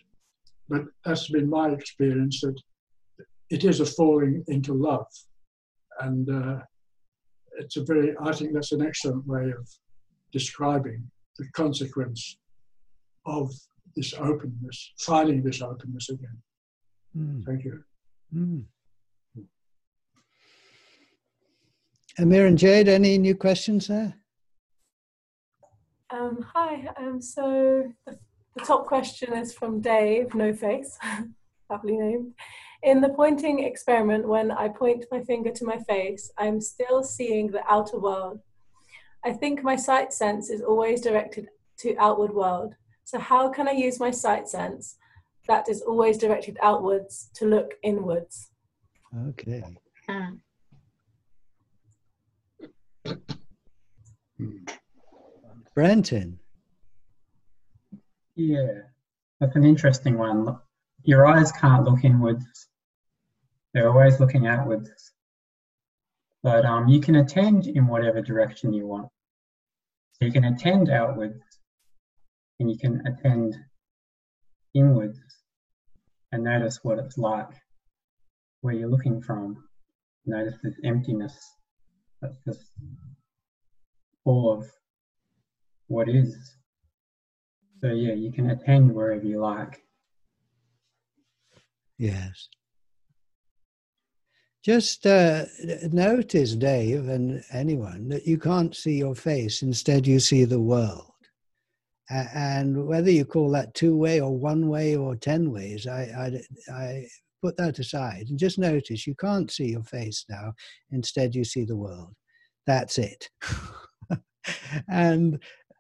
but that's been my experience that it is a falling into love. And uh, it's a very, I think that's an excellent way of describing the consequence of this openness, finding this openness again. Hmm. Thank you. Hmm. Amir and Jade, any new questions there? Um, hi. Um, so the, the top question is from Dave, no face, lovely named. In the pointing experiment, when I point my finger to my face, I'm still seeing the outer world. I think my sight sense is always directed to outward world. So how can I use my sight sense that is always directed outwards to look inwards? Okay. Hmm. Brenton. Yeah, that's an interesting one. Your eyes can't look inwards, they're always looking outwards. But um, you can attend in whatever direction you want. So you can attend outwards and you can attend inwards and notice what it's like where you're looking from. Notice this emptiness that's just full of what is. So yeah, you can attend wherever you like. Yes. Just uh, notice, Dave, and anyone, that you can't see your face. Instead, you see the world. And whether you call that two way or one way or 10 ways, I, I, I put that aside and just notice you can't see your face now. Instead, you see the world. That's it. and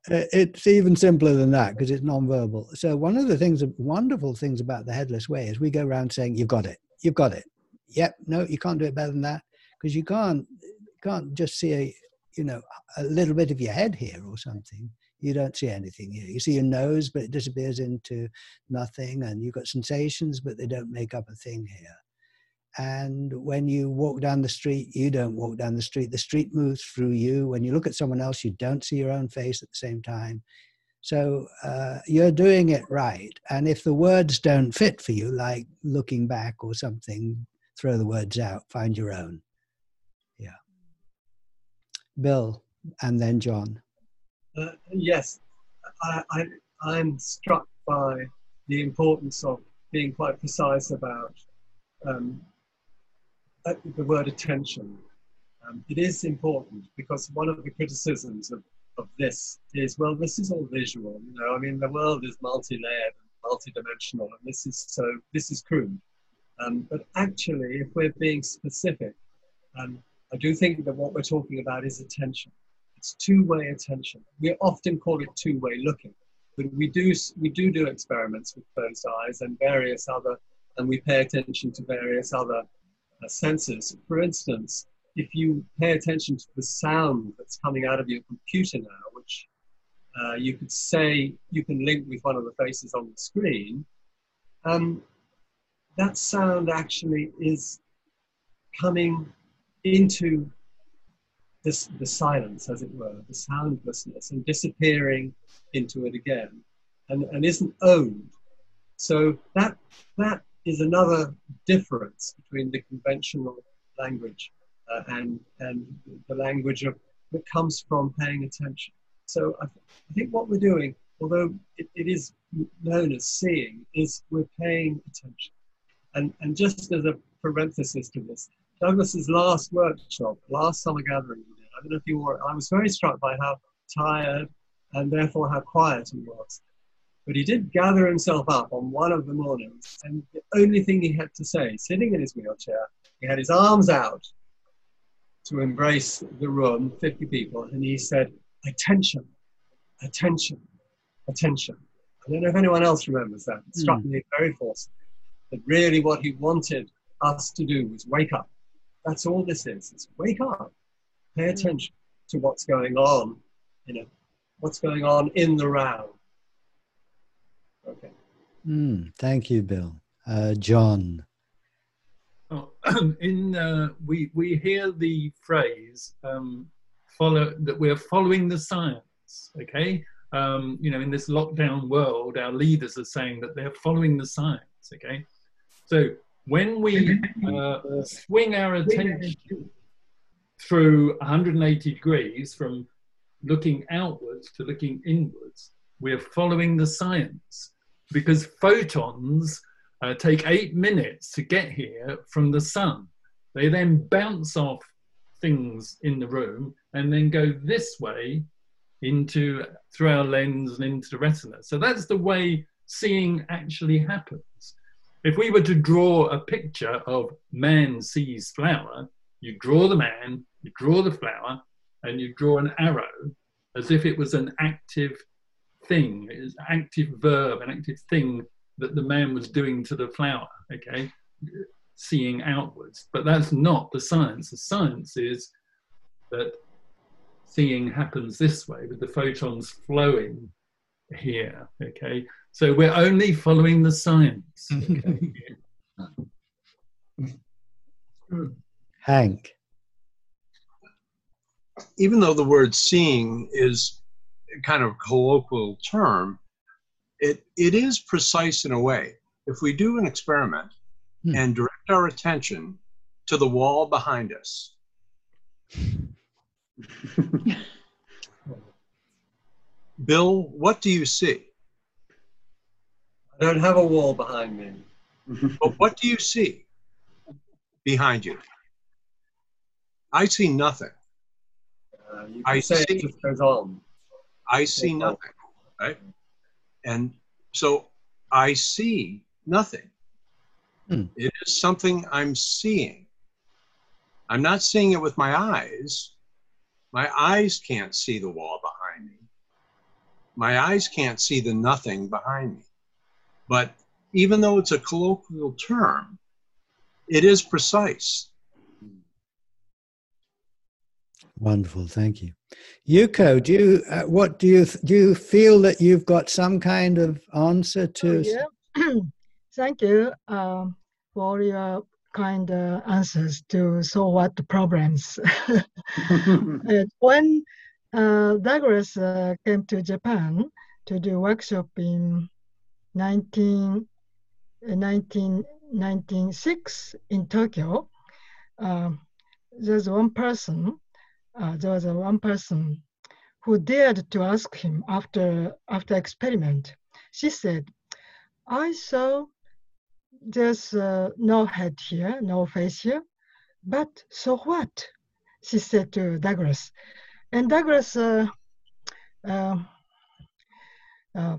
uh, it's even simpler than that because it's nonverbal. So, one of the things, wonderful things about the headless way is we go around saying, You've got it, you've got it. Yep, no, you can't do it better than that because you can't, can't just see a, you know, a little bit of your head here or something you don't see anything here. You see your nose, but it disappears into nothing, and you've got sensations, but they don't make up a thing here. And when you walk down the street, you don't walk down the street. The street moves through you. When you look at someone else, you don't see your own face at the same time. So uh, you're doing it right. And if the words don't fit for you, like looking back or something, throw the words out, find your own. Yeah. Bill, and then John. Uh, yes, I, I, I'm struck by the importance of being quite precise about um, uh, the word attention. Um, it is important because one of the criticisms of, of this is, well, this is all visual. You know, I mean, the world is multi-layered and multi-dimensional, and this is so this is crude. Um, but actually, if we're being specific, um, I do think that what we're talking about is attention. It's two-way attention. We often call it two-way looking, but we do we do do experiments with closed eyes and various other, and we pay attention to various other uh, senses. For instance, if you pay attention to the sound that's coming out of your computer now, which uh, you could say you can link with one of the faces on the screen, um, that sound actually is coming into this, the silence, as it were, the soundlessness, and disappearing into it again, and, and isn't owned. So that that is another difference between the conventional language uh, and and the language of that comes from paying attention. So I, th- I think what we're doing, although it, it is known as seeing, is we're paying attention. And and just as a parenthesis to this, Douglas's last workshop, last summer gathering I don't know if you were, I was very struck by how tired and therefore how quiet he was. But he did gather himself up on one of the mornings, and the only thing he had to say, sitting in his wheelchair, he had his arms out to embrace the room, 50 people, and he said, Attention, attention, attention. I don't know if anyone else remembers that. It struck Mm. me very forcefully that really what he wanted us to do was wake up. That's all this is. It's wake up, pay attention to what's going on, you know, what's going on in the round. Okay. Mm, thank you, Bill. Uh, John. Oh, in uh, we we hear the phrase um, follow that we're following the science. Okay, um, you know, in this lockdown world, our leaders are saying that they're following the science. Okay, so when we uh, swing our attention through 180 degrees from looking outwards to looking inwards, we're following the science because photons uh, take eight minutes to get here from the sun. They then bounce off things in the room and then go this way into through our lens and into the retina. So that's the way seeing actually happens. If we were to draw a picture of man sees flower, you draw the man, you draw the flower, and you draw an arrow as if it was an active thing, is active verb, an active thing that the man was doing to the flower, okay? Seeing outwards. But that's not the science. The science is that seeing happens this way with the photons flowing here, okay? So we're only following the science. Okay? Hank. even though the word seeing is kind of a colloquial term, it, it is precise in a way. If we do an experiment hmm. and direct our attention to the wall behind us, Bill, what do you see? I don't have a wall behind me. But what do you see behind you? I see nothing. Uh, you I say see- it just goes on. I see nothing. Right? And so I see nothing. Hmm. It is something I'm seeing. I'm not seeing it with my eyes. My eyes can't see the wall behind me. My eyes can't see the nothing behind me. But even though it's a colloquial term, it is precise. Wonderful, thank you. Yuko, do you uh, what do you do you feel that you've got some kind of answer to? yeah. Thank you um, for your kind uh, answers to so what problems. When uh, Douglas uh, came to Japan to do workshop in 19, uh, 1996 in Tokyo, um, there's one person, uh, there was one person who dared to ask him after after experiment. She said, I saw there's uh, no head here, no face here, but so what? She said to Douglas. And Douglas uh, uh, uh,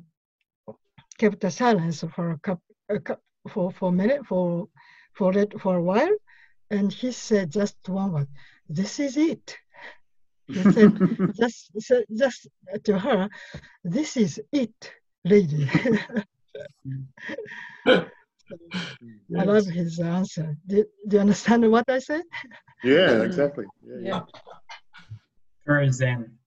kept the silence for a couple, a cou- for for a minute, for for it for a while, and he said just one word: "This is it." He said just said just to her, "This is it, lady." I love his answer. Do, do you understand what I said? Yeah, exactly. Yeah, yeah. Very zen.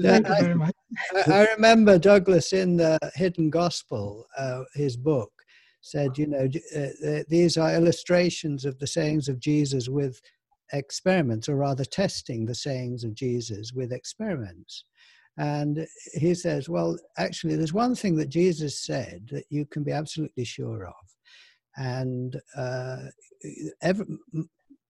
Thank you I- very much. I, I remember Douglas in the Hidden Gospel, uh, his book, said, you know, uh, these are illustrations of the sayings of Jesus with experiments, or rather testing the sayings of Jesus with experiments. And he says, well, actually, there's one thing that Jesus said that you can be absolutely sure of. And uh, every,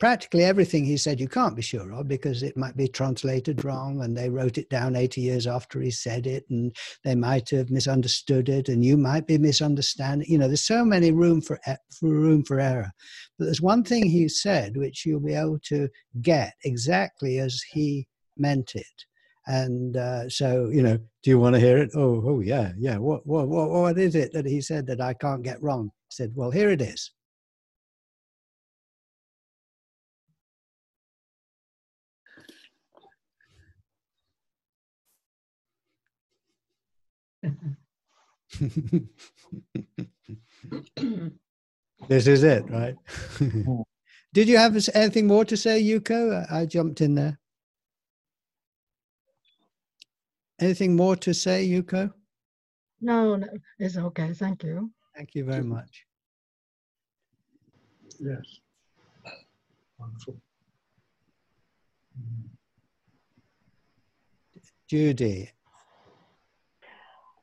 practically everything he said you can't be sure of because it might be translated wrong and they wrote it down 80 years after he said it and they might have misunderstood it and you might be misunderstanding you know there's so many room for, for room for error. But there's one thing he said which you'll be able to get exactly as he meant it. And uh, so you know do you want to hear it? Oh oh yeah yeah. What, what what what is it that he said that i can't get wrong? Said well here it is this is it, right? Did you have anything more to say, Yuko? I I jumped in there. Anything more to say, Yuko? No, no, it's okay. Thank you. Thank you very much. Yes. Wonderful. Judy.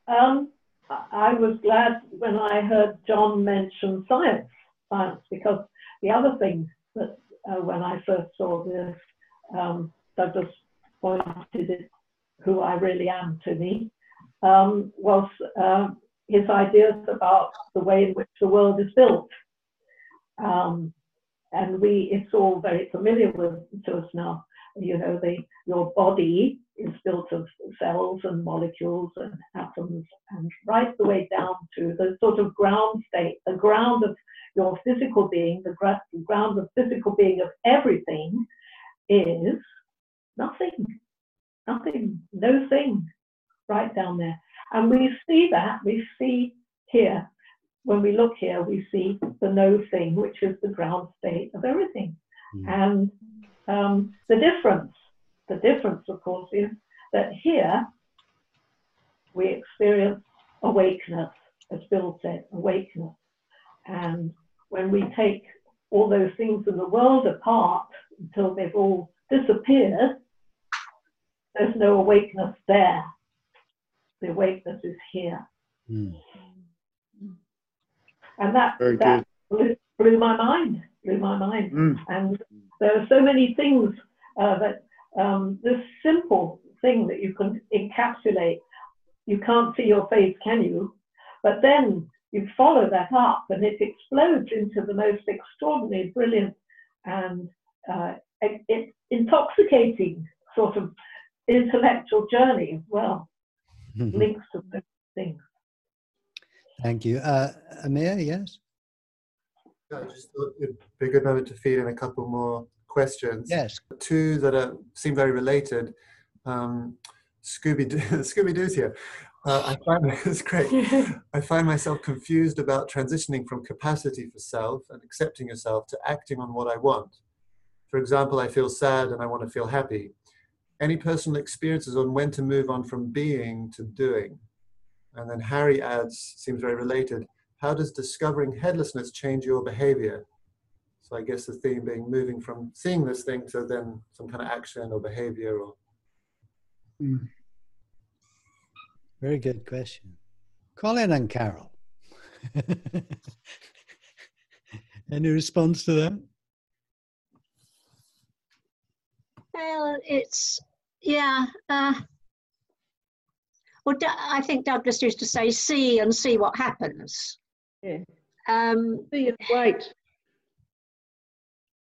Um, I was glad when I heard John mention science, science, because the other thing that uh, when I first saw this, um, Douglas pointed it, who I really am to me, um, was uh, his ideas about the way in which the world is built. Um, and we, it's all very familiar with to us now. You know, the your body is built of cells and molecules and atoms, and right the way down to the sort of ground state, the ground of your physical being, the the ground of physical being of everything is nothing, nothing, no thing, right down there. And we see that, we see here, when we look here, we see the no thing, which is the ground state of everything. Hmm. And um, the difference, the difference, of course, is that here we experience awakeness, as Bill said, awakeness. And when we take all those things in the world apart until they've all disappeared, there's no awakeness there. The awakeness is here. And that, Very that blew, blew my mind, blew my mind. And there are so many things uh, that um, this simple thing that you can encapsulate, you can't see your face, can you? But then you follow that up and it explodes into the most extraordinary, brilliant, and uh, it, intoxicating sort of intellectual journey as well. Links to those things. Thank you. Uh, Amir, yes? Yeah, I just thought it'd be a good moment to feed in a couple more questions. Yes. Two that are, seem very related. Um, Scooby Scooby Doo's here. Uh, I find it's great. I find myself confused about transitioning from capacity for self and accepting yourself to acting on what I want. For example, I feel sad and I want to feel happy. Any personal experiences on when to move on from being to doing? And then Harry adds, seems very related. How does discovering headlessness change your behavior? So I guess the theme being moving from seeing this thing to then some kind of action or behavior or. Mm. Very good question. Colin and Carol. Any response to that? Well, it's yeah. Uh, well, I think Douglas used to say, "See and see what happens." Yeah. Um, see wait.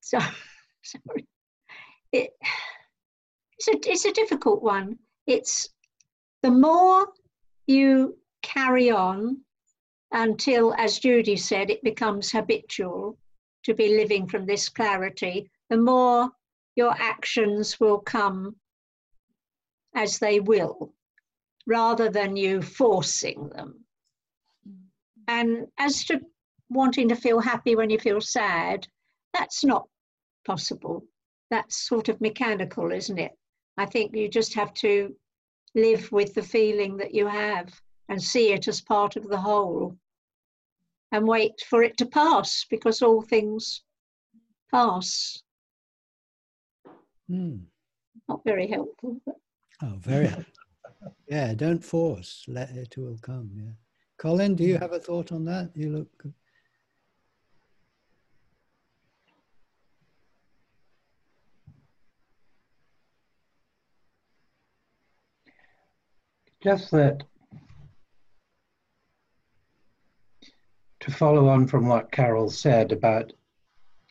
So, sorry. It, it's a it's a difficult one. It's the more you carry on until, as Judy said, it becomes habitual to be living from this clarity, the more your actions will come as they will, rather than you forcing them. And as to wanting to feel happy when you feel sad, that's not possible. That's sort of mechanical, isn't it? I think you just have to live with the feeling that you have and see it as part of the whole and wait for it to pass because all things pass. Hmm. Not very helpful. But... Oh, very helpful. yeah, don't force. Let it will come. Yeah. Colin, do you have a thought on that? You look. Just that to follow on from what Carol said about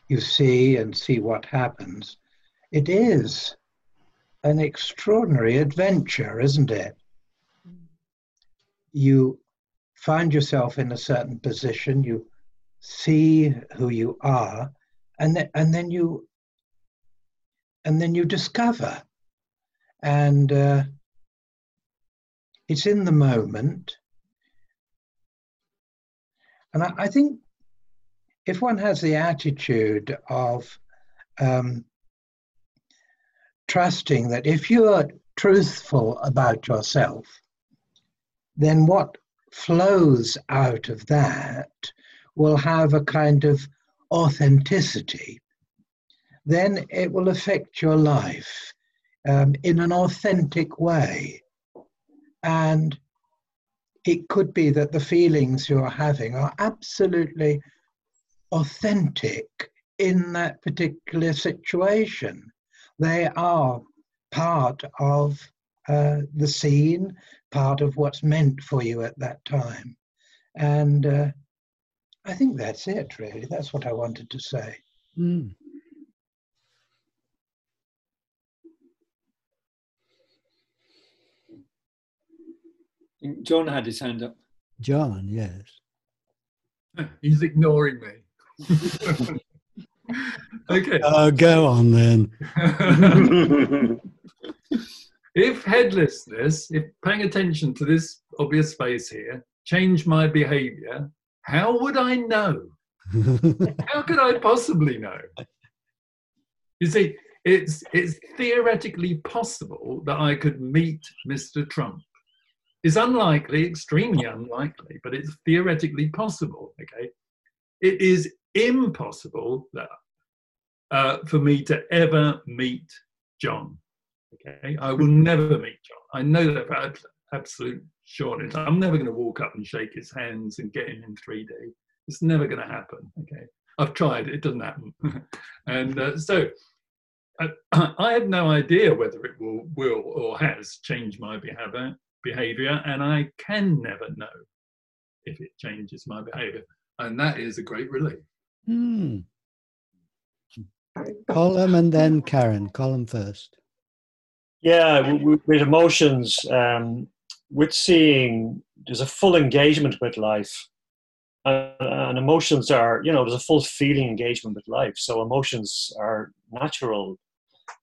you see and see what happens, it is an extraordinary adventure, isn't it? Mm. You find yourself in a certain position, you see who you are, and, th- and then you and then you discover. And uh, it's in the moment. And I, I think if one has the attitude of um, trusting that if you are truthful about yourself, then what flows out of that will have a kind of authenticity. Then it will affect your life um, in an authentic way. And it could be that the feelings you're having are absolutely authentic in that particular situation. They are part of uh, the scene, part of what's meant for you at that time. And uh, I think that's it, really. That's what I wanted to say. Mm. John had his hand up. John, yes. He's ignoring me. okay. Oh, go on then. if headlessness, if paying attention to this obvious space here, changed my behavior, how would I know? how could I possibly know? You see, it's it's theoretically possible that I could meet Mr. Trump. It's unlikely, extremely unlikely, but it's theoretically possible. Okay, it is impossible that uh, for me to ever meet John. Okay, I will never meet John. I know that for absolute sureness. I'm never going to walk up and shake his hands and get him in 3D. It's never going to happen. Okay, I've tried. It doesn't happen. and uh, so I, I, have no idea whether it will, will or has changed my behavior, behavior, and I can never know if it changes my behavior, and that is a great relief. Hmm. Colin and then Karen. Colin first. Yeah, with, emotions, um, with seeing, there's a full engagement with life. and, and emotions are you know there's a full feeling engagement with life. So emotions are natural.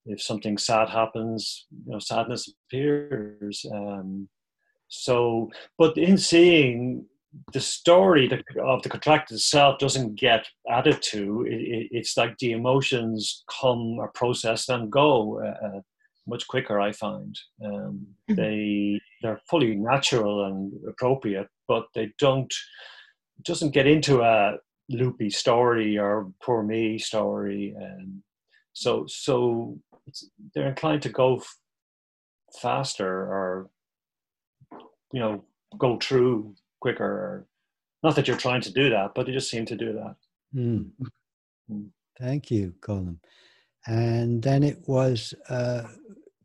If something sad happens you know sadness appears um, so but in seeing the story of the contract itself doesn't get added to. It, it's like the emotions come are processed and go uh, uh much quicker i find um, mm-hmm. they they're fully natural and appropriate but they don't doesn't get into a loopy story or poor me story and so so they're inclined to go f- faster or you know go through quicker or not that you're trying to do that but they just seem to do that mm. Mm. thank you colin and then it was uh,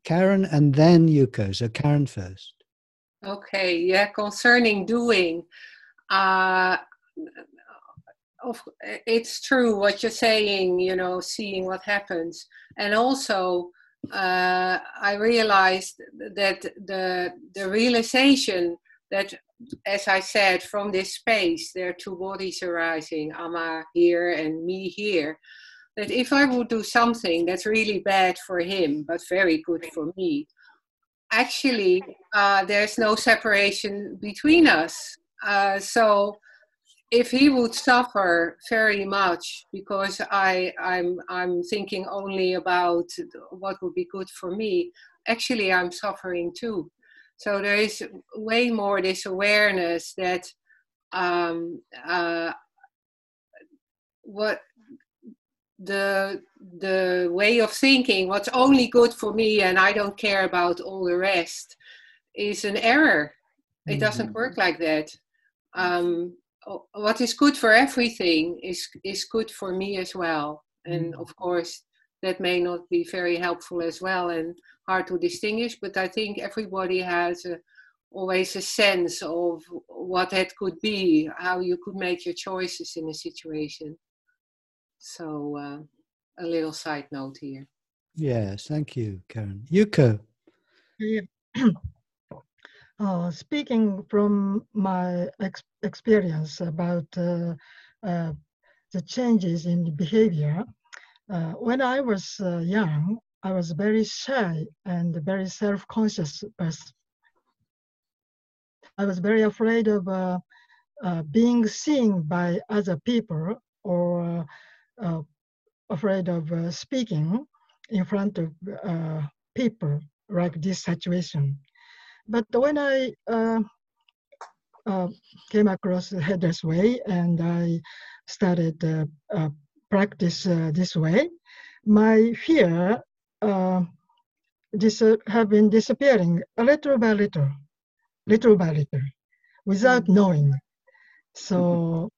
karen and then yuko so karen first okay yeah concerning doing uh, it's true what you're saying, you know, seeing what happens. And also, uh, I realized that the, the realization that, as I said, from this space, there are two bodies arising, Amma here and me here. That if I would do something that's really bad for him, but very good for me, actually, uh, there's no separation between us. Uh, so if he would suffer very much because I, I'm, I'm thinking only about what would be good for me, actually I'm suffering too. So there is way more this awareness that um, uh, what the the way of thinking, what's only good for me and I don't care about all the rest, is an error. It doesn't mm-hmm. work like that um, what is good for everything is is good for me as well and mm. of course that may not be very helpful as well and hard to distinguish but i think everybody has a, always a sense of what that could be how you could make your choices in a situation so uh, a little side note here yes thank you karen yuko yeah. Uh, speaking from my ex experience about uh, uh, the changes in behavior, uh, when I was uh, young, I was very shy and very self-conscious person. I was very afraid of uh, being seen by other people or afraid of speaking in front of people like this situation. But when I uh, uh, came across Headless Way and I started uh, uh practice uh, this way, my fear uh, dis- have been disappearing a little by little, little by little, without mm-hmm. knowing. So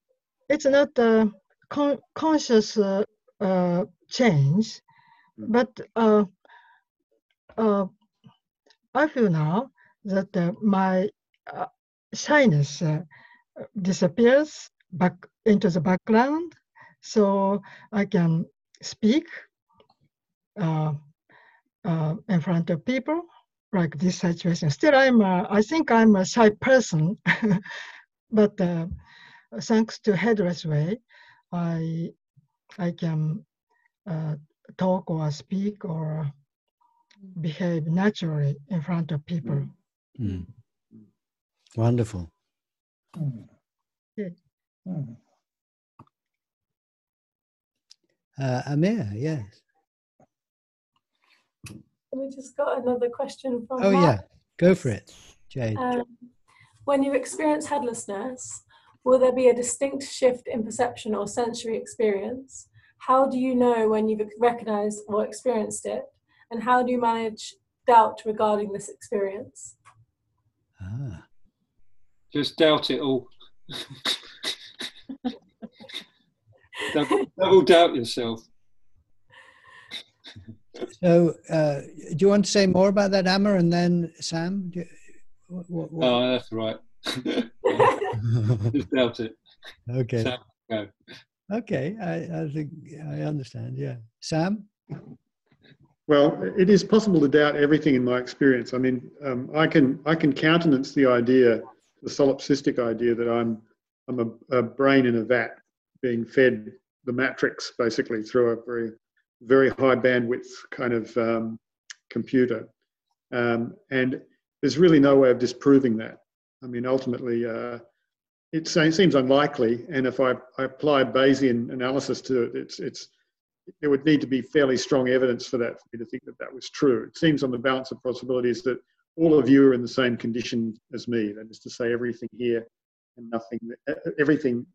it's not a con- conscious change, but I feel now that uh, my uh, shyness uh, disappears back into the background. So I can speak uh, uh, in front of people like this situation. Still, I'm a, I think I'm a shy person, but uh, thanks to Headless Way, I I can talk or speak or behave naturally in front of people. Mm. Wonderful. Mm. Uh, Amir, yes. We just got another question from. Oh Mark. yeah, go for it, Jade. Um, when you experience headlessness, will there be a distinct shift in perception or sensory experience? How do you know when you've recognized or experienced it? And how do you manage doubt regarding this experience? Ah. Just doubt it all. double, double, doubt yourself. So, uh, do you want to say more about that, Amma, and then Sam? You, what, what? Oh, that's right. Just doubt it. Okay. Sam, go. Okay, I, I think I understand. Yeah, Sam. Well, it is possible to doubt everything in my experience. I mean, um, I can I can countenance the idea, the solipsistic idea that I'm I'm a, a brain in a vat being fed the matrix basically through a very very high bandwidth kind of um, computer, um, and there's really no way of disproving that. I mean, ultimately, uh, it seems unlikely, and if I, I apply Bayesian analysis to it, it's it's there would need to be fairly strong evidence for that for me to think that that was true. It seems on the balance of probabilities that all of you are in the same condition as me. That is to say, everything here and nothing, uh, uh, everything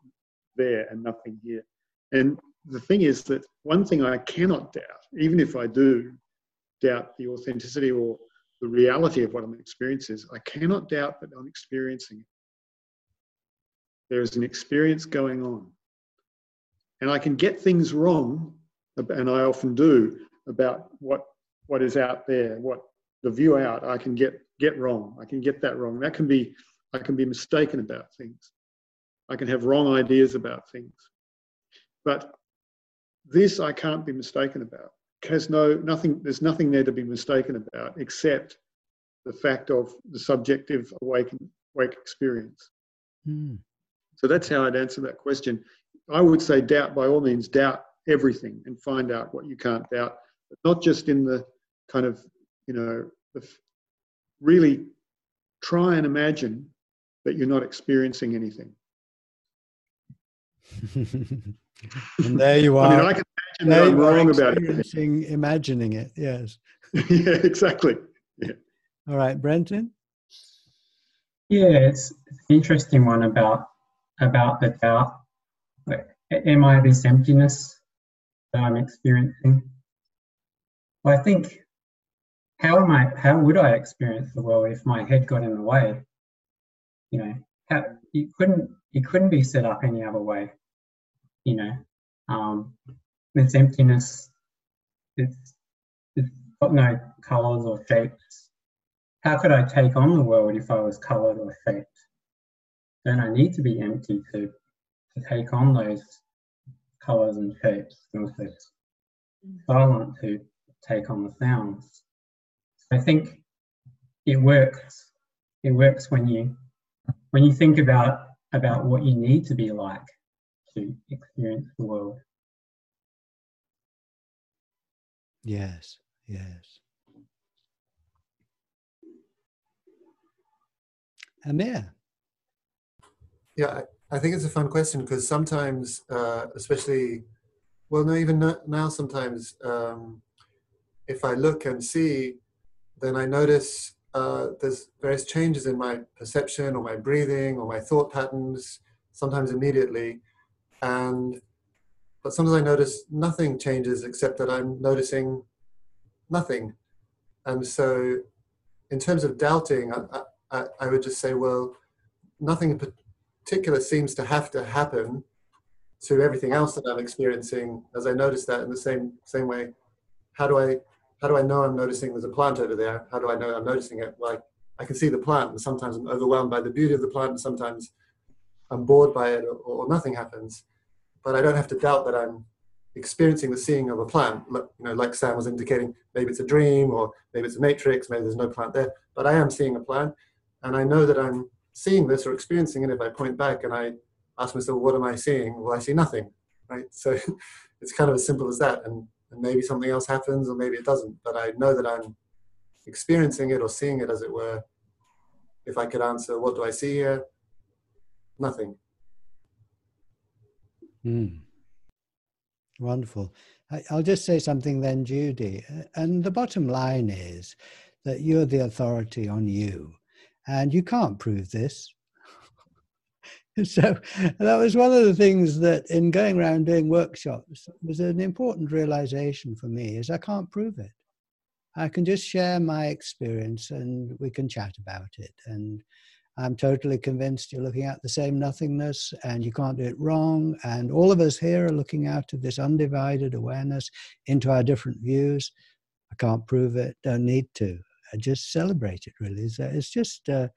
there and nothing here. And the thing is that one thing I cannot doubt, even if I do doubt the authenticity or the reality of what I'm experiencing, I cannot doubt that I'm experiencing it. There is an experience going on. And I can get things wrong, and I often do, about what, what is out there, what the view out, I can get, get wrong. I can get that wrong. That can be, I can be mistaken about things. I can have wrong ideas about things. But this I can't be mistaken about. Has no nothing. There's nothing there to be mistaken about except the fact of the subjective awake wake experience. Mm. So that's how I'd answer that question. I would say doubt by all means, doubt everything and find out what you can't doubt, but not just in the kind of you know the, really try and imagine that you're not experiencing anything. and there you are. I mean, I can imagine that I'm wrong about it. Imagining it, yes. yeah, exactly. Yeah. All right, Brenton. Yeah, it's, it's an interesting one about about the doubt. Like, am I this emptiness that I'm experiencing? Well, I think how am I? How would I experience the world if my head got in the way? You know, how, it couldn't it couldn't be set up any other way you know, um, emptiness. It's, it's got no colors or shapes. How could I take on the world if I was colored or shaped? Don't I need to be empty to, to take on those colors and shapes and effects? Silent to take on the sounds. I think it works. It works when you when you think about about what you need to be like to experience the world. Yes, yes. Amir. Yeah, I, think it's a fun question because sometimes, uh, especially, well, no, even now, sometimes, um, if I look and see, then I notice uh, there's various changes in my perception or my breathing or my thought patterns, sometimes immediately and but sometimes I notice nothing changes except that I'm noticing nothing. And so, in terms of doubting, I, I, I would just say, well, nothing in particular seems to have to happen to everything else that I'm experiencing. As I notice that in the same same way, how do I how do I know I'm noticing there's a plant over there? How do I know I'm noticing it? Like I can see the plant, and sometimes I'm overwhelmed by the beauty of the plant, and sometimes I'm bored by it or, or nothing happens. But I don't have to doubt that I'm experiencing the seeing of a plant. You know, like Sam was indicating, maybe it's a dream or maybe it's a matrix, maybe there's no plant there, but I am seeing a plant. And I know that I'm seeing this or experiencing it if I point back and I ask myself, what am I seeing? Well, I see nothing, right? So it's kind of as simple as that. And, and maybe something else happens or maybe it doesn't, but I know that I'm experiencing it or seeing it as it were. If I could answer, what do I see here? nothing. Mm. Wonderful. I, will just say something then, Judy. And the bottom line is that you're the authority on you, and you can't prove this. so that was one of the things that in going around doing workshops was an important realization for me is I can't prove it. I can just share my experience and we can chat about it. And I'm totally convinced you're looking at the same nothingness and you can't do it wrong. And all of us here are looking out of this undivided awareness into our different views. I can't prove it, don't need to. I just celebrate it really. It's just uh,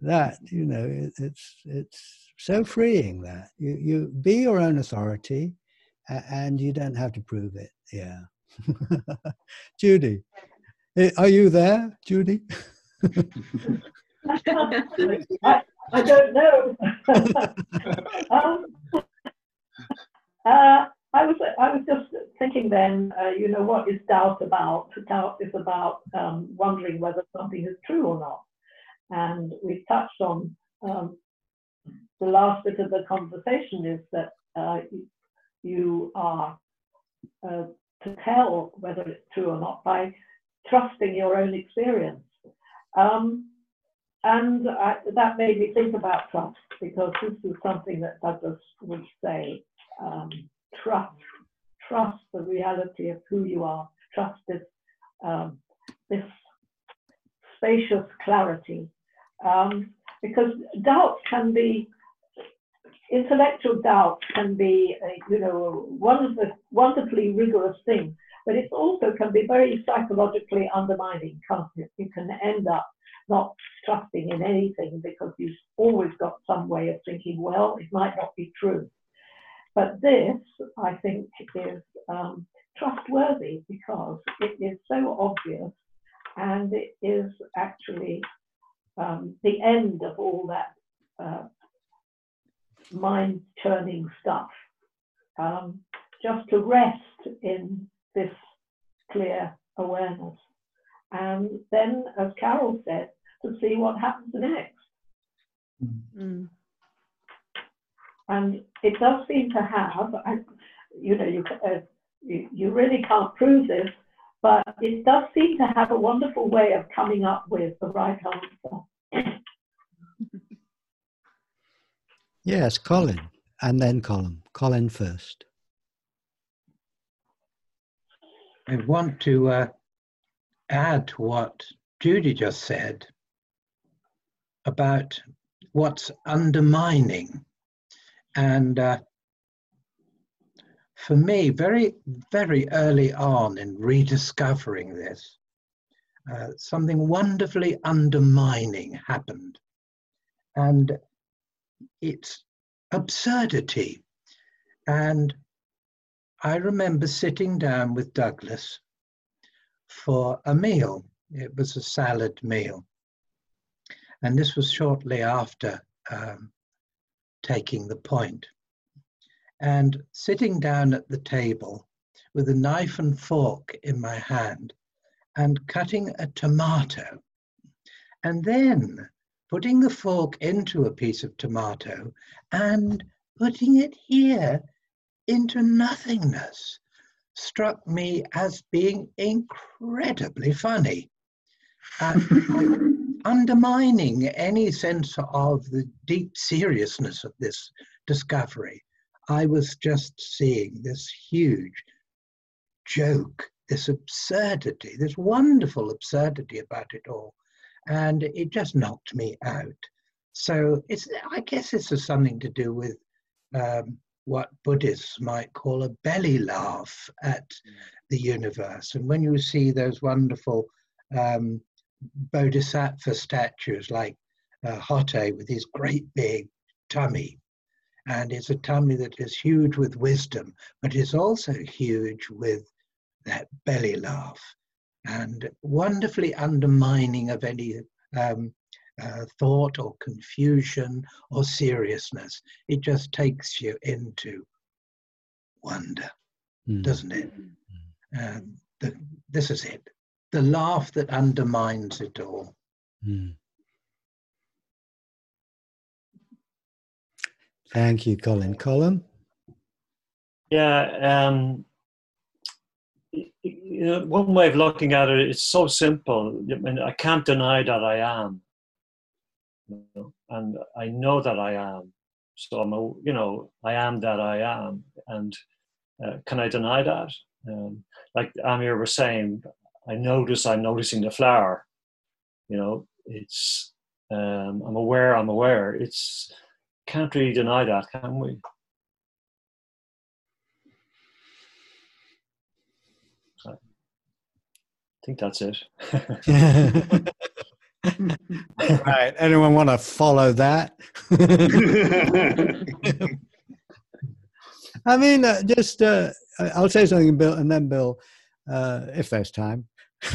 that, you know, it, it's, it's so freeing that you, you be your own authority and you don't have to prove it. Yeah. Judy, eh, are you there, Judy? I, I don't know. um, uh, I was I was just thinking then, uh, you know, what is doubt about? Doubt is about um, wondering whether something is true or not. And we've touched on um, the last bit of the conversation is that uh, you are uh, to tell whether it's true or not by trusting your own experience. Um, and I, that made me think about trust because this is something that Douglas would say um, trust, trust the reality of who you are, trust this, um, this spacious clarity. Um, because doubt can be intellectual doubt can be, you know, one of the wonderfully rigorous things, but it also can be very psychologically undermining, can't it? You can end up not trusting in anything because you've always got some way of thinking, well, it might not be true. But this, I think, is um, trustworthy because it is so obvious and it is actually um, the end of all that uh, mind churning stuff. Um, just to rest in this clear awareness. And then, as Carol said, to see what happens next. Mm. And it does seem to have, you know, you, uh, you, you really can't prove this, but it does seem to have a wonderful way of coming up with the right answer. Yes, Colin, and then Colin. Colin first. I want to uh, add to what Judy just said about what's undermining. And uh, for me, very, very early on in rediscovering this, uh, something wonderfully undermining happened. And it's absurdity. And I remember sitting down with Douglas for a meal. It was a salad meal. And this was shortly after um, taking the point. And sitting down at the table with a knife and fork in my hand and cutting a tomato. And then putting the fork into a piece of tomato and putting it here into nothingness struck me as being incredibly funny. undermining any sense of the deep seriousness of this discovery. I was just seeing this huge joke, this absurdity, this wonderful absurdity about it all and it just knocked me out. So it's, I guess this has something to do with um, what Buddhists might call a belly laugh at the universe. And when you see those wonderful um, bodhisattva statues like uh, Hotei with his great big tummy, and it's a tummy that is huge with wisdom, but is also huge with that belly laugh and wonderfully undermining of any um, uh, thought or confusion or seriousness. It just takes you into wonder, mm. doesn't it? Mm. the, this is it. The laugh that undermines it all. Mm. Thank you, Colin. Colin? Yeah, um, you know, one way of looking at it, it's so simple. I, mean, I can't deny that I am, you know, and I know that I am. So I'm, a, you know, I am that I am, and uh, can I deny that? Um, like Amir was saying, I notice I'm noticing the flower. You know, it's um, I'm aware. I'm aware. It's can't really deny that, can we? I think that's it. right. Anyone want to follow that? I mean, uh, just uh, I'll say something, Bill, and then Bill, uh, if there's time.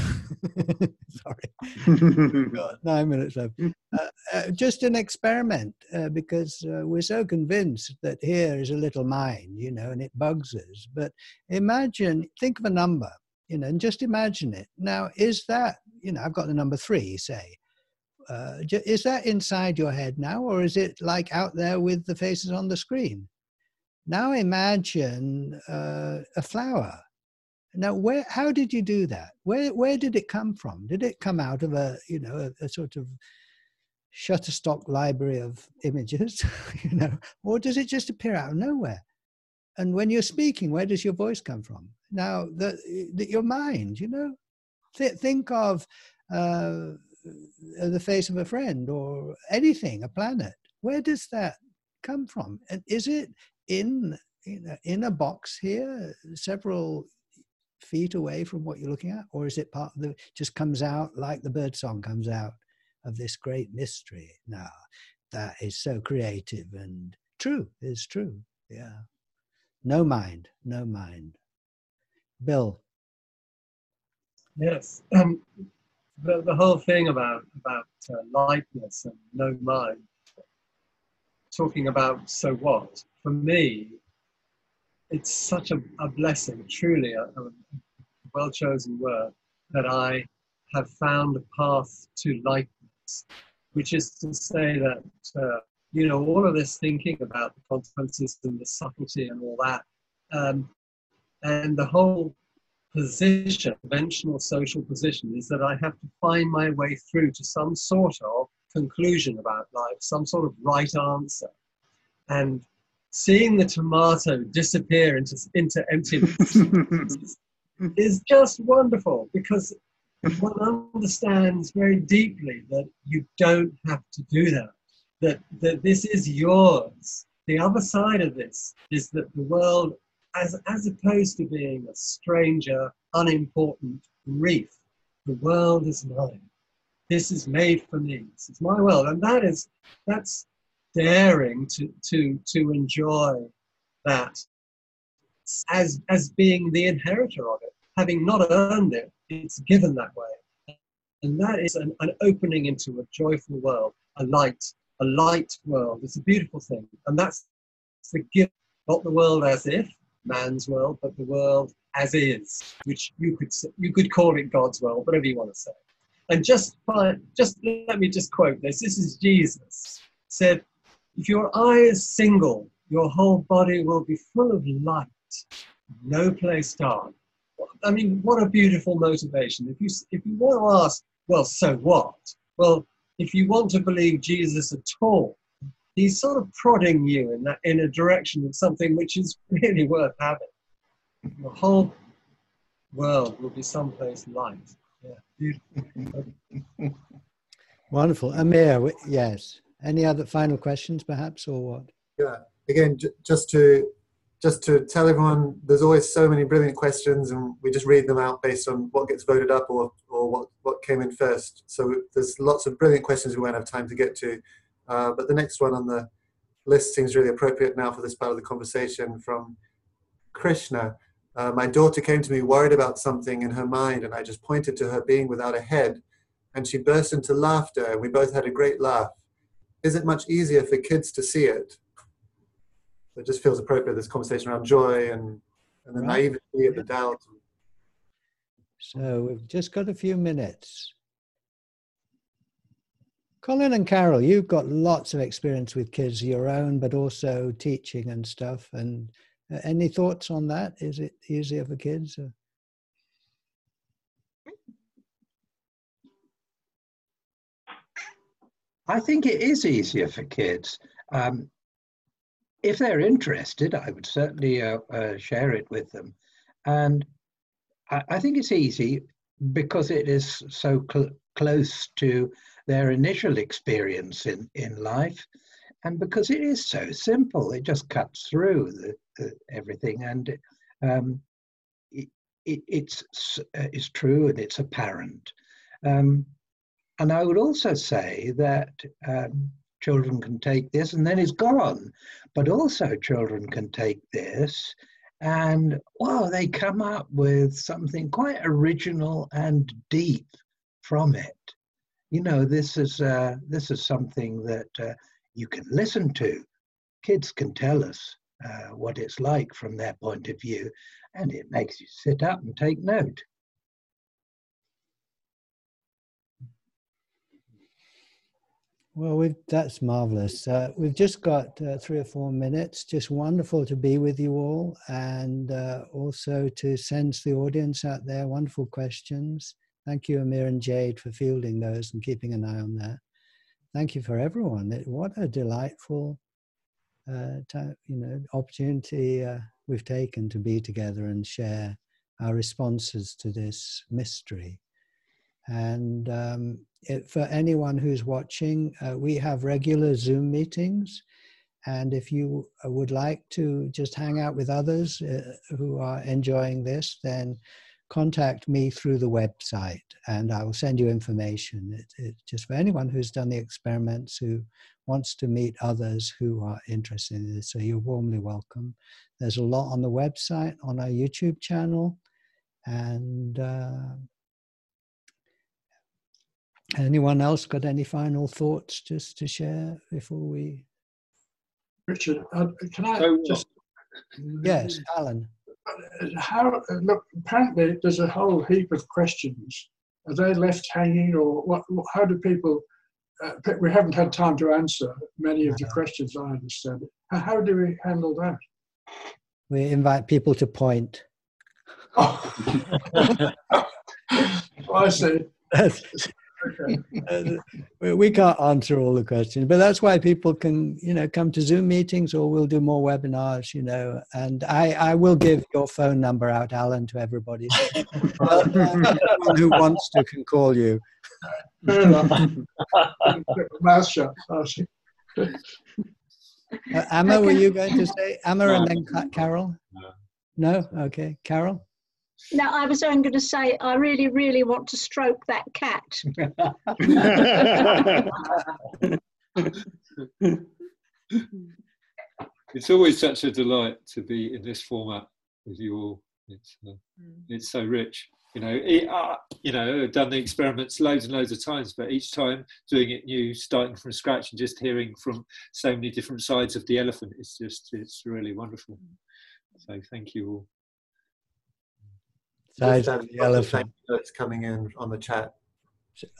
Sorry. Nine minutes left. Uh, uh, just an experiment uh, because uh, we're so convinced that here is a little mind, you know, and it bugs us. But imagine, think of a number, you know, and just imagine it. Now, is that, you know, I've got the number three, say. Uh, is that inside your head now, or is it like out there with the faces on the screen? Now imagine uh, a flower now, where? How did you do that? Where? Where did it come from? Did it come out of a, you know, a, a sort of Shutterstock library of images, you know, or does it just appear out of nowhere? And when you're speaking, where does your voice come from? Now, the, the your mind, you know, Th- think of uh, the face of a friend or anything, a planet. Where does that come from? And is it in know, in a box here, several feet away from what you're looking at, or is it part of the just comes out like the bird song comes out of this great mystery? Now, that is so creative and true. Is true. Yeah. No mind. No mind. Bill. Yes. Um, the, the whole thing about about uh, lightness and no mind. Talking about so what for me it's such a, a blessing, truly a, a well chosen word, that I have found a path to lightness, which is to say that, uh, you know, all of this thinking about the consequences and the subtlety and all that, um, and the whole position, conventional social position, is that I have to find my way through to some sort of conclusion about life, some sort of right answer. And seeing the tomato disappear into, into emptiness is just wonderful because one understands very deeply that you don't have to do that, that, that this is yours. The other side of this is that the world, as, as opposed to being a stranger, unimportant reef, the world is mine. This is made for me. This is my world. And that is, that's daring to, to, to enjoy that as, as being the inheritor of it. Having not earned it, it's given that way. And that is an, an opening into a joyful world, a light, a light world. It's a beautiful thing. And that's the gift, not the world as if, man's world, but the world as is, which you could you could call it God's world, whatever you want to say. And just by, just let me just quote this. This is Jesus said, if your eye is single, your whole body will be full of light, no place dark. I mean, what a beautiful motivation. If you, if you want to ask, well, so what? Well, if you want to believe Jesus at all, he's sort of prodding you in that in a direction of something which is really worth having. The whole world will be someplace light. Yeah, beautiful. Wonderful. Amir, yes. Any other final questions, perhaps, or what? Yeah. Again, j- just to just to tell everyone, there's always so many brilliant questions, and we just read them out based on what gets voted up or or what what came in first. So there's lots of brilliant questions we won't have time to get to, uh, but the next one on the list seems really appropriate now for this part of the conversation from Krishna. Uh, my daughter came to me worried about something in her mind, and I just pointed to her being without a head, and she burst into laughter, and we both had a great laugh is it much easier for kids to see it? It just feels appropriate, this conversation around joy and, and the right. naivety of the doubt. So we've just got a few minutes. Colin and Carol, you've got lots of experience with kids, your own, but also teaching and stuff. And uh, any thoughts on that? Is it easier for kids? Or? I think it is easier for kids. Um, if they're interested, I would certainly uh, uh, share it with them. And I, I, think it's easy because it is so cl- close to their initial experience in, in life. And because it is so simple, it just cuts through the, the, everything. And um, it, it, it's, uh, it's true and it's apparent. Um, and I would also say that um, children can take this and then it's gone. But also, children can take this And wow, they come up with something quite original and deep from it. You know, this is uh, this is something that uh, you can listen to. Kids can tell us uh, what it's like from their point of view, and it makes you sit up and take note. Well, that's marvelous. Uh, we've just got uh, three or four minutes. Just wonderful to be with you all and uh, also to sense the audience out there. Wonderful questions. Thank you, Amir and Jade, for fielding those and keeping an eye on that. Thank you for everyone. What a delightful uh, time, you know, opportunity uh, we've taken to be together and share our responses to this mystery. And um, it, for anyone who's watching, uh, we have regular Zoom meetings. And if you uh, would like to just hang out with others uh, who are enjoying this, then contact me through the website and I will send you information. It, it, just for anyone who's done the experiments who wants to meet others who are interested in this. So you're warmly welcome. There's a lot on the website, on our YouTube channel. And uh, Anyone else got any final thoughts just to share before we? Richard, uh, can I So, just? Yes, Alan. How, look, apparently there's a whole heap of questions. Are they left hanging or what, how do people, uh, we haven't had time to answer many of the questions, I understand. How, how do we handle that? We invite people to point. I see. Uh, we- we can't answer all the questions, but that's why people can, you know, come to Zoom meetings or we'll do more webinars, you know. And I, I will give your phone number out, Alan, to everybody. Uh, who wants to can call you. Fair enough. Mouth shut. Uh, Amma, were you going to say Amma and then Ca- Carol? No. Okay, Carol. Now, I was only going to say, I really, really want to stroke that cat. it's always such a delight to be in this format with you all. It's uh, it's so rich. You know, it, uh, you know, I've done the experiments loads and loads of times, but each time doing it new, starting from scratch, and just hearing from so many different sides of the elephant, it's just it's really wonderful. So thank you all. Size of the elephant. thank you notes coming in on the chat.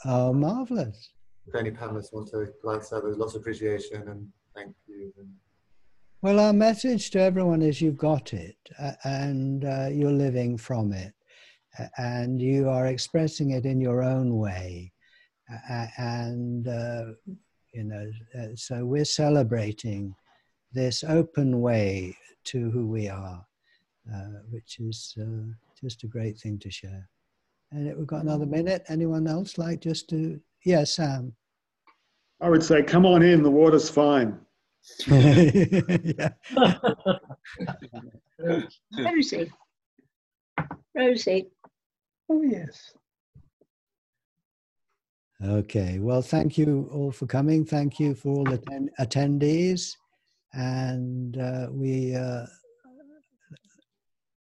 Oh, marvelous. If any panelists want to glance out, there's lots of appreciation and thank you. And Well, our message to everyone is you've got it uh, and uh, you're living from it uh, and you are expressing it in your own way. Uh, and, uh, you know, uh, so we're celebrating this open way to who we are, uh, which is uh, just a great thing to share. And we've got another minute. Anyone else like just to? Yeah, Sam. I would say, come on in, the water's fine. Rosie. Rosie. Oh, yes. Okay, well, thank you all for coming. Thank you for all the atten- attendees. And uh, we, uh,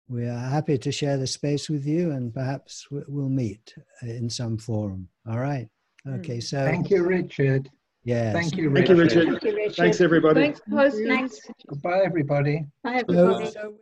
we are happy to share the space with you and perhaps we- we'll meet in some forum. All right. Hmm. Okay, so. Thank you, Richard. Yes. Thank you, Thank you, Richard. Richard. Thank you, Richard. Thanks, everybody. Thanks, host. Thanks. Goodbye, everybody. Bye, So- everybody. so